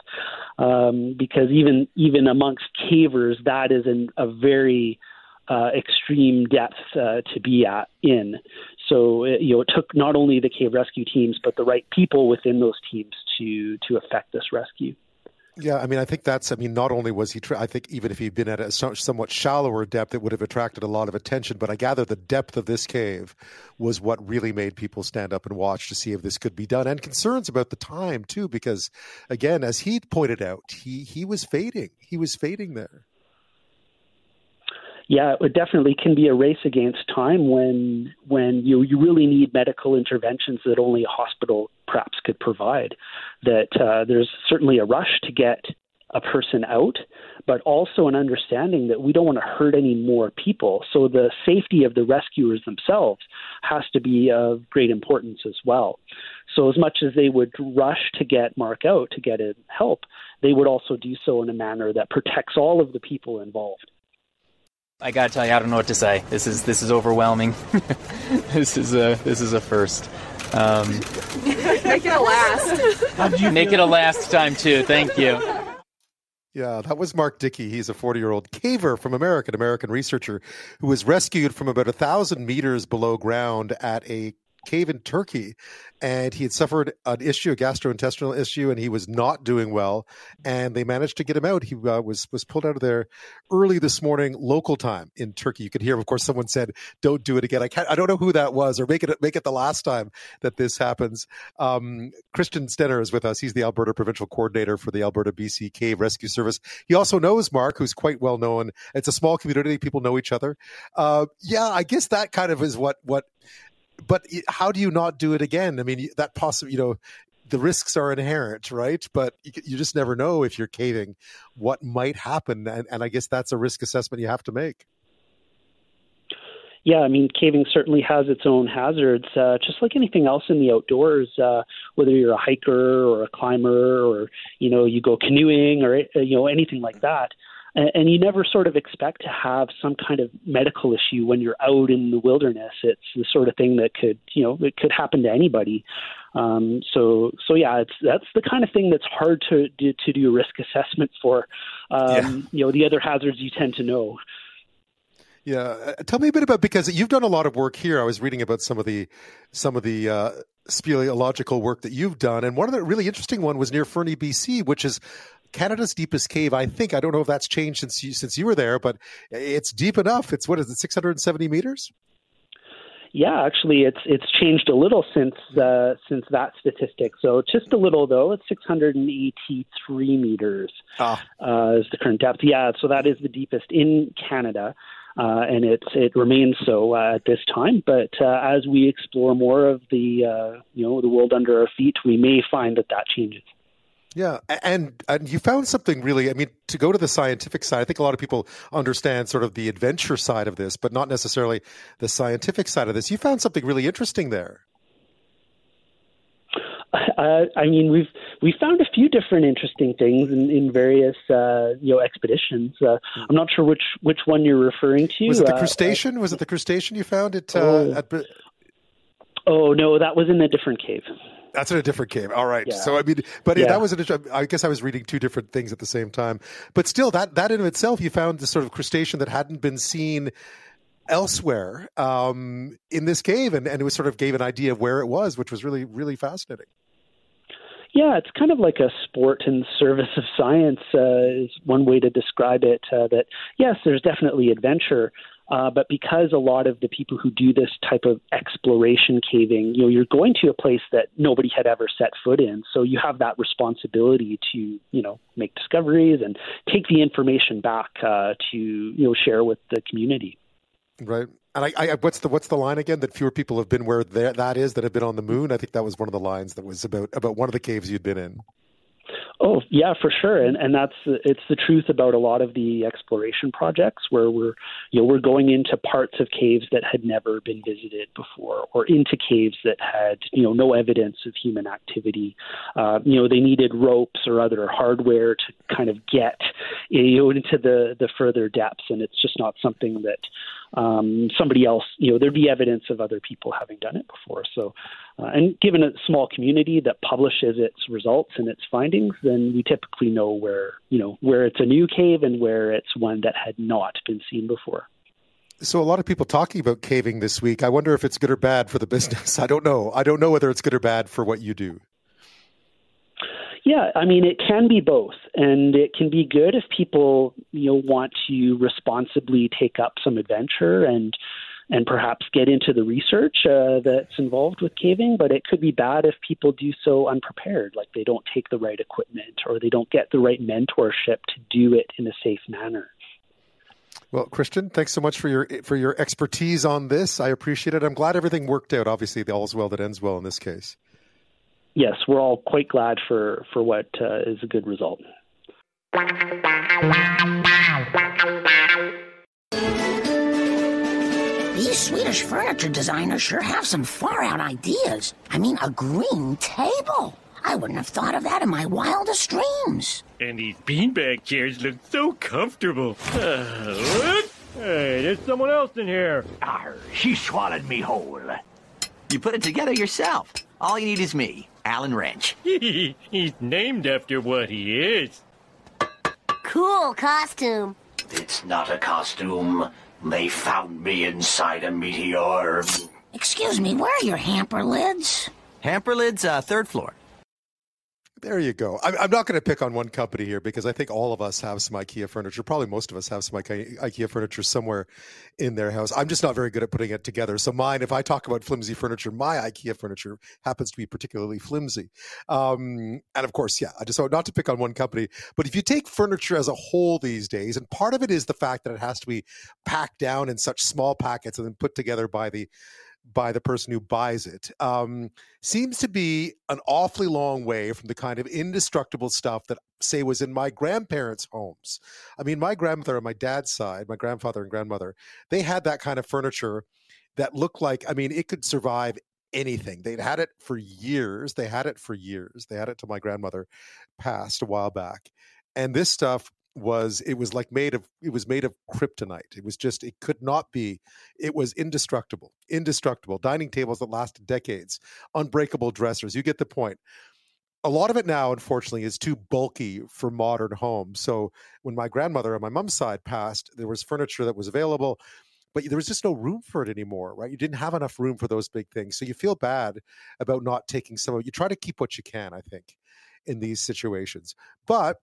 S19: Um, because even even amongst cavers, that is an, a very uh, extreme depth uh, to be at in. So it, you know, it took not only the cave rescue teams, but the right people within those teams to to effect this rescue.
S1: Yeah, I mean, I think that's. I mean, not only was he. I think even if he'd been at a somewhat shallower depth, it would have attracted a lot of attention. But I gather the depth of this cave was what really made people stand up and watch to see if this could be done, and concerns about the time too, because again, as he pointed out, he he was fading. He was fading there
S19: yeah, it definitely can be a race against time when when you you really need medical interventions that only a hospital perhaps could provide. That uh, there's certainly a rush to get a person out, but also an understanding that we don't want to hurt any more people. So the safety of the rescuers themselves has to be of great importance as well. So as much as they would rush to get Mark out to get him help, they would also do so in a manner that protects all of the people involved.
S17: I gotta tell you, I don't know what to say. This is this is overwhelming. this is a this is a first. Um,
S20: Make it a last.
S17: How did you make it a last time too? Thank you.
S1: Yeah, that was Mark Dickey. He's a 40 year old caver from America, an American researcher who was rescued from about a thousand meters below ground at a cave in Turkey, and he had suffered an issue, a gastrointestinal issue, and he was not doing well. And they managed to get him out. He uh, was was pulled out of there early this morning, local time in Turkey. You could hear, of course, someone said, "Don't do it again." I can't. I don't know who that was, or make it make it the last time that this happens. Um, Christian Stenner is with us. He's the Alberta provincial coordinator for the Alberta BC Cave Rescue Service. He also knows Mark, who's quite well known. It's a small community; people know each other. Uh, yeah, I guess that kind of is what what but how do you not do it again? I mean, that possible, you know, the risks are inherent, right? But you, just never know if you're caving what might happen, and, and I guess that's a risk assessment you have to make.
S19: Yeah, I mean, caving certainly has its own hazards, uh, just like anything else in the outdoors. Uh, whether you're a hiker or a climber, or you know, you go canoeing or uh, you know anything like that and, and you never sort of expect to have some kind of medical issue when you're out in the wilderness. It's the sort of thing that could, you know, it could happen to anybody. Um, so, so yeah, it's that's the kind of thing that's hard to do, to do risk assessment for. Um, yeah. You know, the other hazards you tend to know.
S1: Yeah, uh, tell me a bit about because you've done a lot of work here. I was reading about some of the some of the uh, speleological work that you've done, and one of the really interesting one was near Fernie, BC, which is Canada's deepest cave. I think I don't know if that's changed since you since you were there, but it's deep enough. It's what is it, 670 meters?
S19: Yeah, actually, it's it's changed a little since uh, since that statistic. So just a little though. It's 683 meters ah. uh, is the current depth. Yeah, so that is the deepest in Canada. Uh, and it it remains so uh, at this time. But uh, as we explore more of the uh, you know the world under our feet, we may find that that changes.
S1: Yeah, and and you found something really. I mean, to go to the scientific side, I think a lot of people understand sort of the adventure side of this, but not necessarily the scientific side of this. You found something really interesting there.
S19: Uh, I mean, we've we found a few different interesting things in, in various uh, you know expeditions. Uh, I'm not sure which which one you're referring to.
S1: Was it the
S19: uh,
S1: crustacean? was it the crustacean you found at? Uh, oh. At...
S19: oh no, that was in a different cave.
S1: That's in a different game. All right. Yeah. So I mean, but yeah. that was an. I guess I was reading two different things at the same time. But still, that that in itself, you found this sort of crustacean that hadn't been seen elsewhere um, in this cave, and, and it was sort of gave an idea of where it was, which was really really fascinating.
S19: Yeah, it's kind of like a sport in service of science uh, is one way to describe it. Uh, that yes, there's definitely adventure, uh, but because a lot of the people who do this type of exploration caving, you know, you're going to a place that nobody had ever set foot in. So you have that responsibility to, you know, make discoveries and take the information back uh, to, you know, share with the community.
S1: Right. And I, I, what's the what's the line again? That fewer people have been where that is that have been on the moon. I think that was one of the lines that was about about one of the caves you'd been in.
S19: Oh yeah, for sure, and and that's it's the truth about a lot of the exploration projects where we're you know we're going into parts of caves that had never been visited before, or into caves that had you know no evidence of human activity. Uh, you know they needed ropes or other hardware to kind of get you know into the the further depths, and it's just not something that um, somebody else, you know, there'd be evidence of other people having done it before. So, uh, and given a small community that publishes its results and its findings, then we typically know where, you know, where it's a new cave and where it's one that had not been seen before.
S1: So a lot of people talking about caving this week. I wonder if it's good or bad for the business. I don't know. I don't know whether it's good or bad for what you do.
S19: Yeah, I mean, it can be both, and it can be good if people you know want to responsibly take up some adventure and and perhaps get into the research uh, that's involved with caving. But it could be bad if people do so unprepared, like they don't take the right equipment or they don't get the right mentorship to do it in a safe manner.
S1: Well, Christian, thanks so much for your for your expertise on this. I appreciate it. I'm glad everything worked out. Obviously, the all's well that ends well in this case
S19: yes, we're all quite glad for for what uh, is a good result.
S21: These Swedish furniture designers sure have some far out ideas. I mean, a green table. I wouldn't have thought of that in my wildest dreams.
S22: And these beanbag chairs look so comfortable. Uh, hey, there's someone else in here.
S23: Arr, she swallowed me whole.
S24: You put it together yourself. All you need is me. Alan Wrench.
S22: He's named after what he is.
S21: Cool costume.
S23: It's not a costume. They found me inside a meteor.
S21: Excuse me, where are your hamper lids?
S24: Hamper lids, uh, third floor.
S1: There you go. I'm, not going to pick on one company here because I think all of us have some IKEA furniture. Probably most of us have some IKEA furniture somewhere in their house. I'm just not very good at putting it together. So mine, if I talk about flimsy furniture, my IKEA furniture happens to be particularly flimsy. Um, and of course, yeah, I just not to pick on one company, but if you take furniture as a whole these days, and part of it is the fact that it has to be packed down in such small packets and then put together by the by the person who buys it um, seems to be an awfully long way from the kind of indestructible stuff that say was in my grandparents homes. I mean my grandmother on my dad's side my grandfather and grandmother they had that kind of furniture that looked like i mean it could survive anything. They'd had it for years they had it for years they had it till my grandmother passed a while back. And this stuff was it was like made of it was made of kryptonite. It was just it could not be it was indestructible indestructible. Dining tables that lasted decades unbreakable dressers. You get the point. A lot of it now unfortunately is too bulky for modern homes. So when my grandmother on my mom's side passed there was furniture that was available but there was just no room for it anymore right? You didn't have enough room for those big things. So you feel bad about not taking some of it. you try to keep what you can i think in these situations. But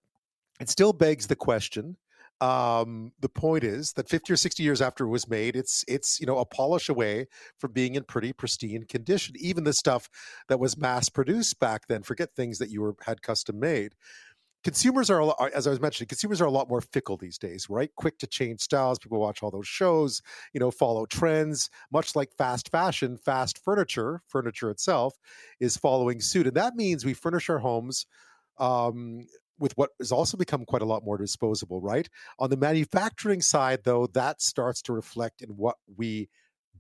S1: it still begs the question um, the point is that 50 or 60 years after it was made it's it's you know a polish away from being in pretty pristine condition even the stuff that was mass produced back then forget things that you were had custom made. Consumers are, as i was mentioning consumers are a lot more fickle these days right? Quick to change styles people watch all those shows you know follow trends much like fast fashion fast furniture furniture itself is following suit and that means we furnish our homes um, with what has also become quite a lot more disposable, right? On the manufacturing side, though, that starts to reflect in what we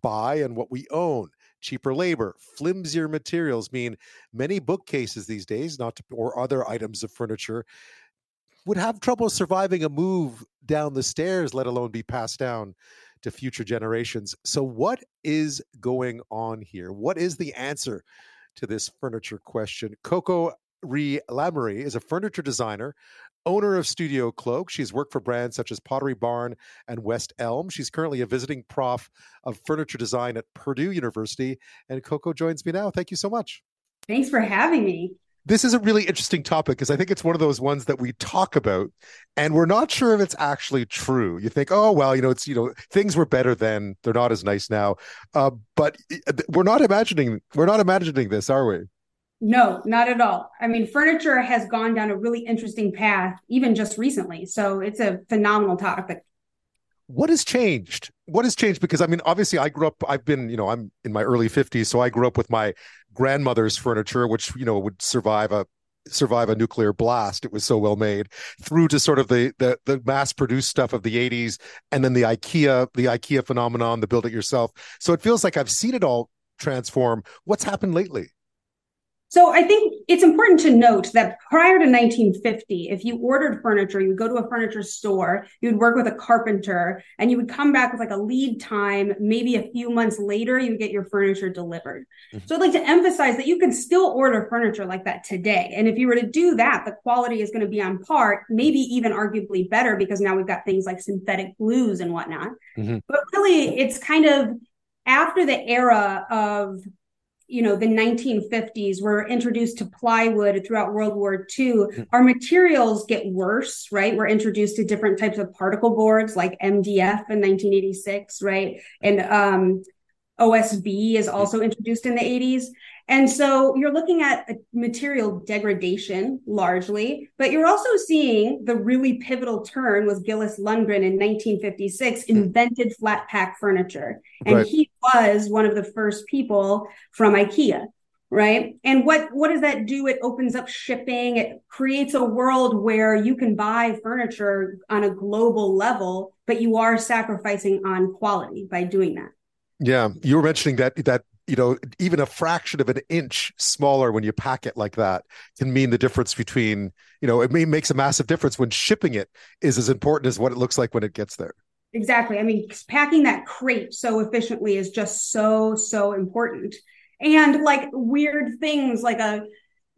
S1: buy and what we own. Cheaper labor, flimsier materials mean many bookcases these days, not to, or other items of furniture, would have trouble surviving a move down the stairs, let alone be passed down to future generations. So, what is going on here? What is the answer to this furniture question? Coco Ree Lemery is a furniture designer, owner of Studio Cloak. She's worked for brands such as Pottery Barn and West Elm. She's currently a visiting prof of furniture design at Purdue University. And Coco joins me now. Thank you so much.
S25: Thanks for having me.
S1: This is a really interesting topic because I think it's one of those ones that we talk about and we're not sure if it's actually true. You think, oh, well, you know, it's, you know, things were better then. They're not as nice now. Uh, but we're not imagining, we're not imagining this, are we?
S25: No, not at all. I mean, furniture has gone down a really interesting path, even just recently. So it's a phenomenal topic.
S1: What has changed? What has changed? Because I mean, obviously, I grew up, I've been, you know, I'm in my early 50s. So I grew up with my grandmother's furniture, which, you know, would survive a survive a nuclear blast it was so well made through to sort of the the, the mass produced stuff of the 80s and then the ikea the ikea phenomenon the build it yourself so it feels like i've seen it all transform what's happened lately
S25: so I think it's important to note that prior to 1950, if you ordered furniture, you would go to a furniture store, you would work with a carpenter, and you would come back with like a lead time. Maybe a few months later, you would get your furniture delivered. Mm-hmm. So I'd like to emphasize that you can still order furniture like that today. And if you were to do that, the quality is going to be on par, maybe even arguably better because now we've got things like synthetic glues and whatnot. Mm-hmm. But really, it's kind of after the era of you know the 1950s we're introduced to plywood throughout world war ii hmm. our materials get worse right we're introduced to different types of particle boards like mdf in 1986 right and um, osb is hmm. also introduced in the 80s and so you're looking at material degradation largely, but you're also seeing the really pivotal turn with Gillis Lundgren in 1956 hmm. invented flat pack furniture. And right. he was one of the first people from IKEA. Right. And what, what does that do? It opens up shipping. It creates a world where you can buy furniture on a global level, but you are sacrificing on quality by doing that.
S1: Yeah, you were mentioning that that you know, even a fraction of an inch smaller when you pack it like that can mean the difference between, you know, it may makes a massive difference when shipping it is as important as what it looks like when it gets there.
S25: Exactly. I mean, packing that crate so efficiently is just so, so important. And like weird things like a,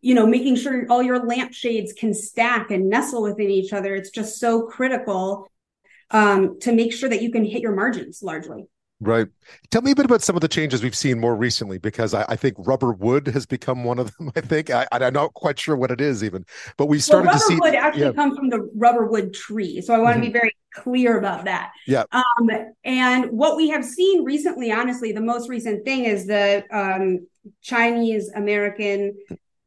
S25: you know, making sure all your lampshades can stack and nestle within each other. It's just so critical um, to make sure that you can hit your margins largely.
S1: Right. Tell me a bit about some of the changes we've seen more recently, because I, I think rubber wood has become one of them. I think I, am not quite sure what it is even, but we started
S25: well,
S1: to see.
S25: wood actually yeah. comes from the rubber wood tree, so I want to mm-hmm. be very clear about that.
S1: Yeah.
S25: Um, and what we have seen recently, honestly, the most recent thing is the um, Chinese American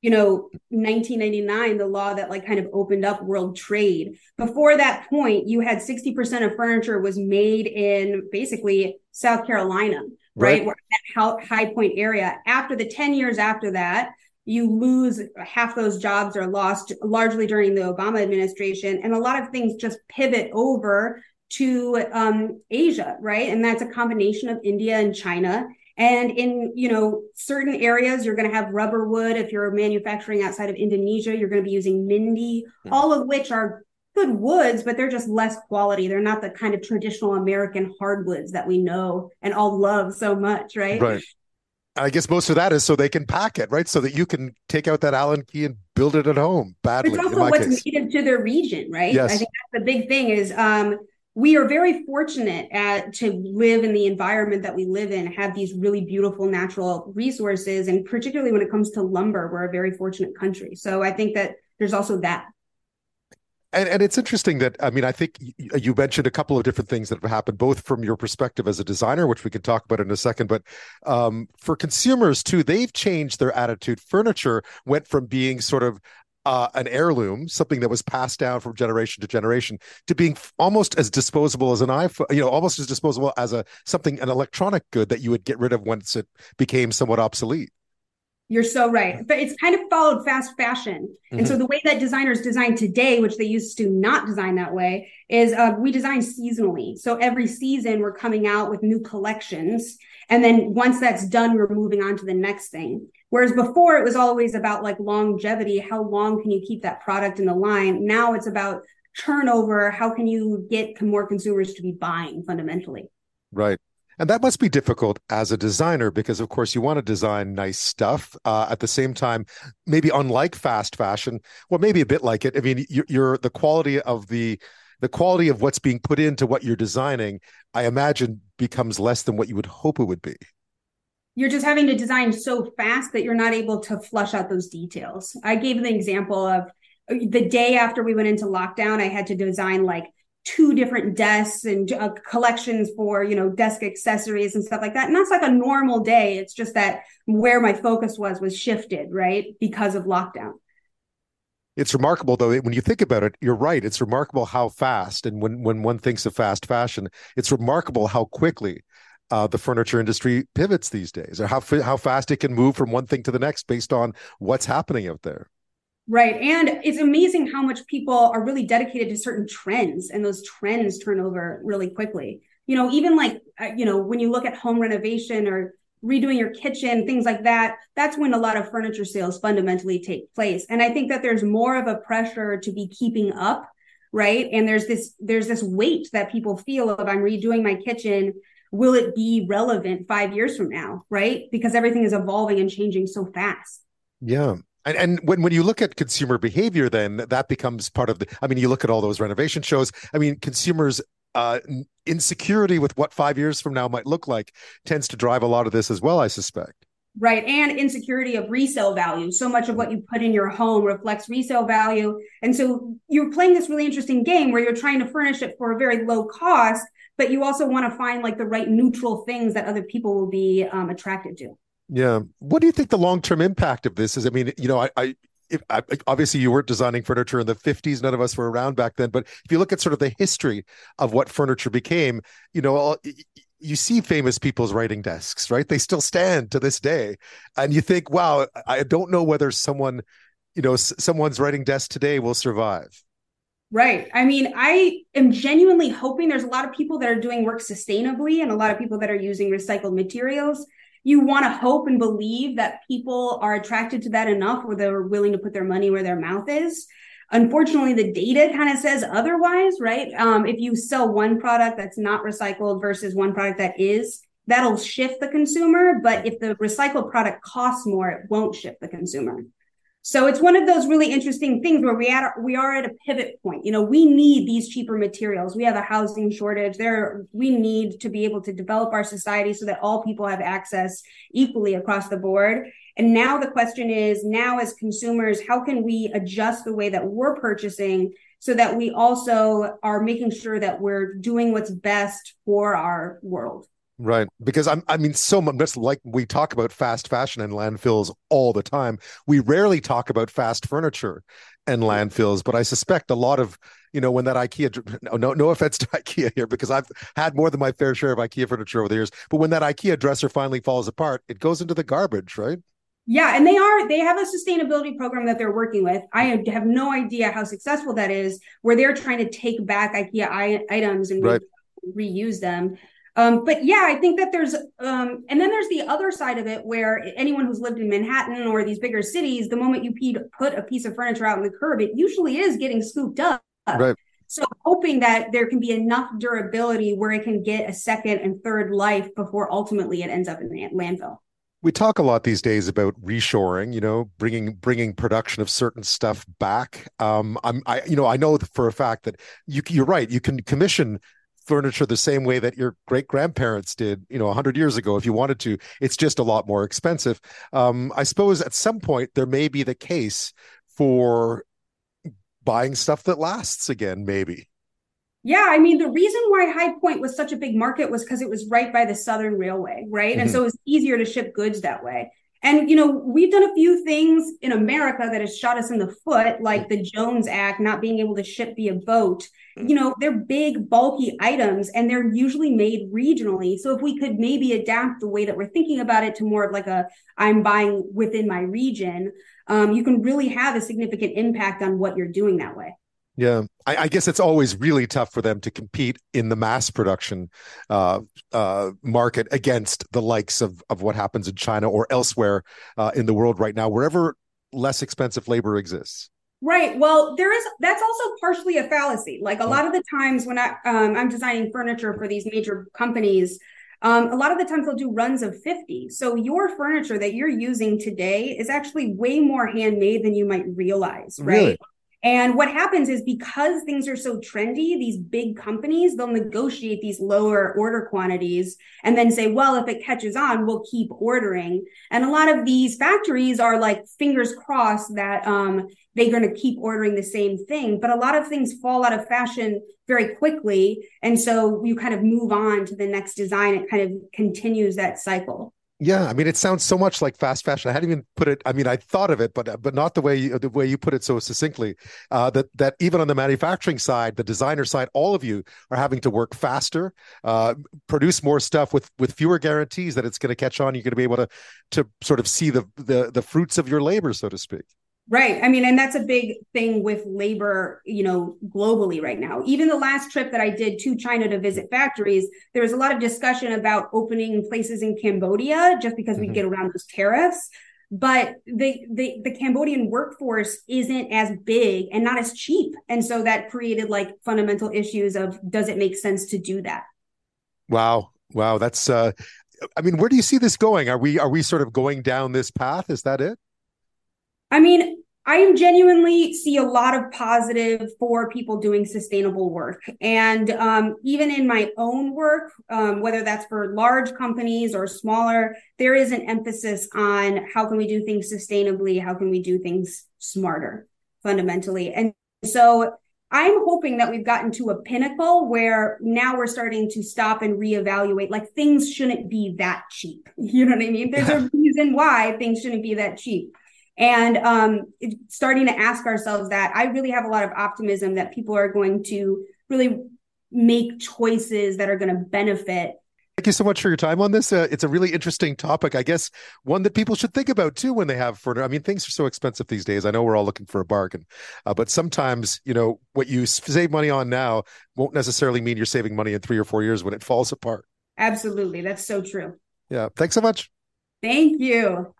S25: you know 1999 the law that like kind of opened up world trade before that point you had 60% of furniture was made in basically south carolina right, right? Where that high point area after the 10 years after that you lose half those jobs are lost largely during the obama administration and a lot of things just pivot over to um, asia right and that's a combination of india and china and in, you know, certain areas, you're going to have rubber wood. If you're manufacturing outside of Indonesia, you're going to be using mindi, mm-hmm. all of which are good woods, but they're just less quality. They're not the kind of traditional American hardwoods that we know and all love so much, right?
S1: Right. I guess most of that is so they can pack it, right? So that you can take out that Allen key and build it at home. Badly,
S25: it's also what's case. native to their region, right?
S1: Yes.
S25: I think that's the big thing is um, we are very fortunate at, to live in the environment that we live in, have these really beautiful natural resources. And particularly when it comes to lumber, we're a very fortunate country. So I think that there's also that.
S1: And, and it's interesting that I mean I think you mentioned a couple of different things that have happened, both from your perspective as a designer, which we can talk about in a second, but um, for consumers too, they've changed their attitude. Furniture went from being sort of uh, an heirloom, something that was passed down from generation to generation, to being almost as disposable as an iPhone, you know, almost as disposable as a something, an electronic good that you would get rid of once it became somewhat obsolete.
S25: You're so right. But it's kind of followed fast fashion. Mm-hmm. And so mm-hmm. the way that designers design today, which they used to not design that way, is uh, we design seasonally. So every season we're coming out with new collections. And then once that's done, we're moving on to the next thing. Whereas before it was always about like longevity. How long can you keep that product in the line? Now it's about turnover. How can you get more consumers to be buying fundamentally?
S1: Right. And that must be difficult as a designer because, of course, you want to design nice stuff. Uh, at the same time, maybe unlike fast fashion, well, maybe a bit like it. I mean, you're, you're the quality of the the quality of what's being put into what you're designing. I imagine becomes less than what you would hope it would be
S25: you're just having to design so fast that you're not able to flush out those details. I gave an example of uh, the day after we went into lockdown, I had to design like two different desks and uh, collections for you know desk accessories and stuff like that. And that's like a normal day. It's just that where my focus was was shifted right because of lockdown.
S1: It's remarkable though when you think about it you're right. It's remarkable how fast and when when one thinks of fast fashion it's remarkable how quickly uh, the furniture industry pivots these days, or how how fast it can move from one thing to the next based on what's happening out there.
S25: Right, and it's amazing how much people are really dedicated to certain trends, and those trends turn over really quickly. You know, even like uh, you know when you look at home renovation or redoing your kitchen, things like that, that's when a lot of furniture sales fundamentally take place. And I think that there's more of a pressure to be keeping up, right? And there's this there's this weight that people feel of I'm redoing my kitchen will it be relevant five years from now, right? Because everything is evolving and changing so fast.
S1: Yeah. And, and when, when you look at consumer behavior, then that becomes part of the. I mean, you look at all those renovation shows. I mean, consumers' uh, insecurity with what five years from now might look like tends to drive a lot of this as well. I suspect.
S25: Right. And insecurity of resale value. So much of what you put in your home reflects resale value. And so you're playing this really interesting game where you're trying to furnish it for a very low cost, but you also want to find like the right neutral things that other people will be um, attracted to.
S1: Yeah. What do you think the long term impact of this is? I mean, you know, I, I if, I, obviously you weren't designing furniture in the 50s none of us were around back then but if you look at sort of the history of what furniture became you know you see famous people's writing desks right they still stand to this day and you think wow i don't know whether someone you know someone's writing desk today will survive
S25: Right. I mean, I am genuinely hoping there's a lot of people that are doing work sustainably and a lot of people that are using recycled materials. You want to hope and believe that people are attracted to that enough where they're willing to put their money where their mouth is. Unfortunately, the data kind of says otherwise, right? Um, if you sell one product that's not recycled versus one product that is, that'll shift the consumer. But if the recycled product costs more, it won't shift the consumer. So it's one of those really interesting things where we at we are at a pivot point. You know, we need these cheaper materials. We have a housing shortage. There we need to be able to develop our society so that all people have access equally across the board. And now the question is now as consumers, how can we adjust the way that we're purchasing so that we also are making sure that we're doing what's best for our world?
S1: Right. Because I'm, I mean, so much like we talk about fast fashion and landfills all the time. We rarely talk about fast furniture and landfills, but I suspect a lot of, you know, when that IKEA, no, no offense to IKEA here, because I've had more than my fair share of IKEA furniture over the years, but when that IKEA dresser finally falls apart, it goes into the garbage, right?
S25: Yeah, and they are they have a sustainability program that they're working with. I have no idea how successful that is, where they're trying to take back IKEA I- items and right. re- reuse them. Um, but yeah, I think that there's, um, and then there's the other side of it where anyone who's lived in Manhattan or these bigger cities, the moment you put a piece of furniture out on the curb, it usually is getting scooped up.
S1: Right.
S25: So hoping that there can be enough durability where it can get a second and third life before ultimately it ends up in the landfill.
S1: We talk a lot these days about reshoring, you know, bringing bringing production of certain stuff back. Um, I'm, I, you know, I know for a fact that you, you're right. You can commission furniture the same way that your great grandparents did, you know, 100 years ago if you wanted to. It's just a lot more expensive. Um, I suppose at some point there may be the case for buying stuff that lasts again, maybe.
S25: Yeah, I mean, the reason why High Point was such a big market was because it was right by the Southern Railway, right? Mm-hmm. And so it was easier to ship goods that way. And, you know, we've done a few things in America that has shot us in the foot, like the Jones Act, not being able to ship via boat. Mm. You know, they're big, bulky items and they're usually made regionally. So if we could maybe adapt the way that we're thinking about it to more of like a I'm buying within my region, um, you can really have a significant impact on what you're doing that way.
S1: Yeah, I, I, guess it's always really tough for them to compete in the mass production uh, uh, market against the likes of of what happens in China or elsewhere uh, in the world right now, wherever less expensive labor exists.
S25: Right. Well, there is that's also partially a fallacy. Like a lot of the times when I um, I'm designing furniture for these major companies, um, a lot of the times they'll do runs of 50. So your furniture that you're using today is actually way more handmade than you might realize, right? Really? And what happens is because things are so trendy, these big companies, they'll negotiate these lower order quantities and then say, well, if it catches on, we'll keep ordering. And a lot of these factories are like fingers crossed that um, they're going to keep ordering the same thing. But a lot of things fall out of fashion very quickly. And so you kind of move on to the next design. It kind of continues that cycle.
S1: Yeah, I mean, it sounds so much like fast fashion. I hadn't even put it. I mean, I thought of it, but but not the way you, the way you put it so succinctly. Uh, that that even on the manufacturing side, the designer side, all of you are having to work faster, uh, produce more stuff with with fewer guarantees that it's going to catch on. You're going to be able to to sort of see the the the fruits of your labor, so to speak.
S25: Right. I mean, and that's a big thing with labor, you know, globally right now. Even the last trip that I did to China to visit factories, there was a lot of discussion about opening places in Cambodia just because mm-hmm. we get around those tariffs. But the, the the Cambodian workforce isn't as big and not as cheap. And so that created like fundamental issues of does it make sense to do that?
S1: Wow. Wow. That's uh I mean, where do you see this going? Are we are we sort of going down this path? Is that it?
S25: I mean, I genuinely see a lot of positive for people doing sustainable work. And um, even in my own work, um, whether that's for large companies or smaller, there is an emphasis on how can we do things sustainably? How can we do things smarter fundamentally? And so I'm hoping that we've gotten to a pinnacle where now we're starting to stop and reevaluate. Like things shouldn't be that cheap. You know what I mean? There's a reason why things shouldn't be that cheap and um, starting to ask ourselves that i really have a lot of optimism that people are going to really make choices that are going to benefit
S1: Thank you so much for your time on this. Uh, it's a really interesting topic, I guess, one that people should think about too when they have furniture. I mean, things are so expensive these days. I know we're all looking for a bargain, uh, but sometimes, you know, what you save money on now won't necessarily mean you're saving money in three or four years when it falls apart.
S25: Absolutely. That's so true.
S1: Yeah. Thanks so much.
S25: Thank you.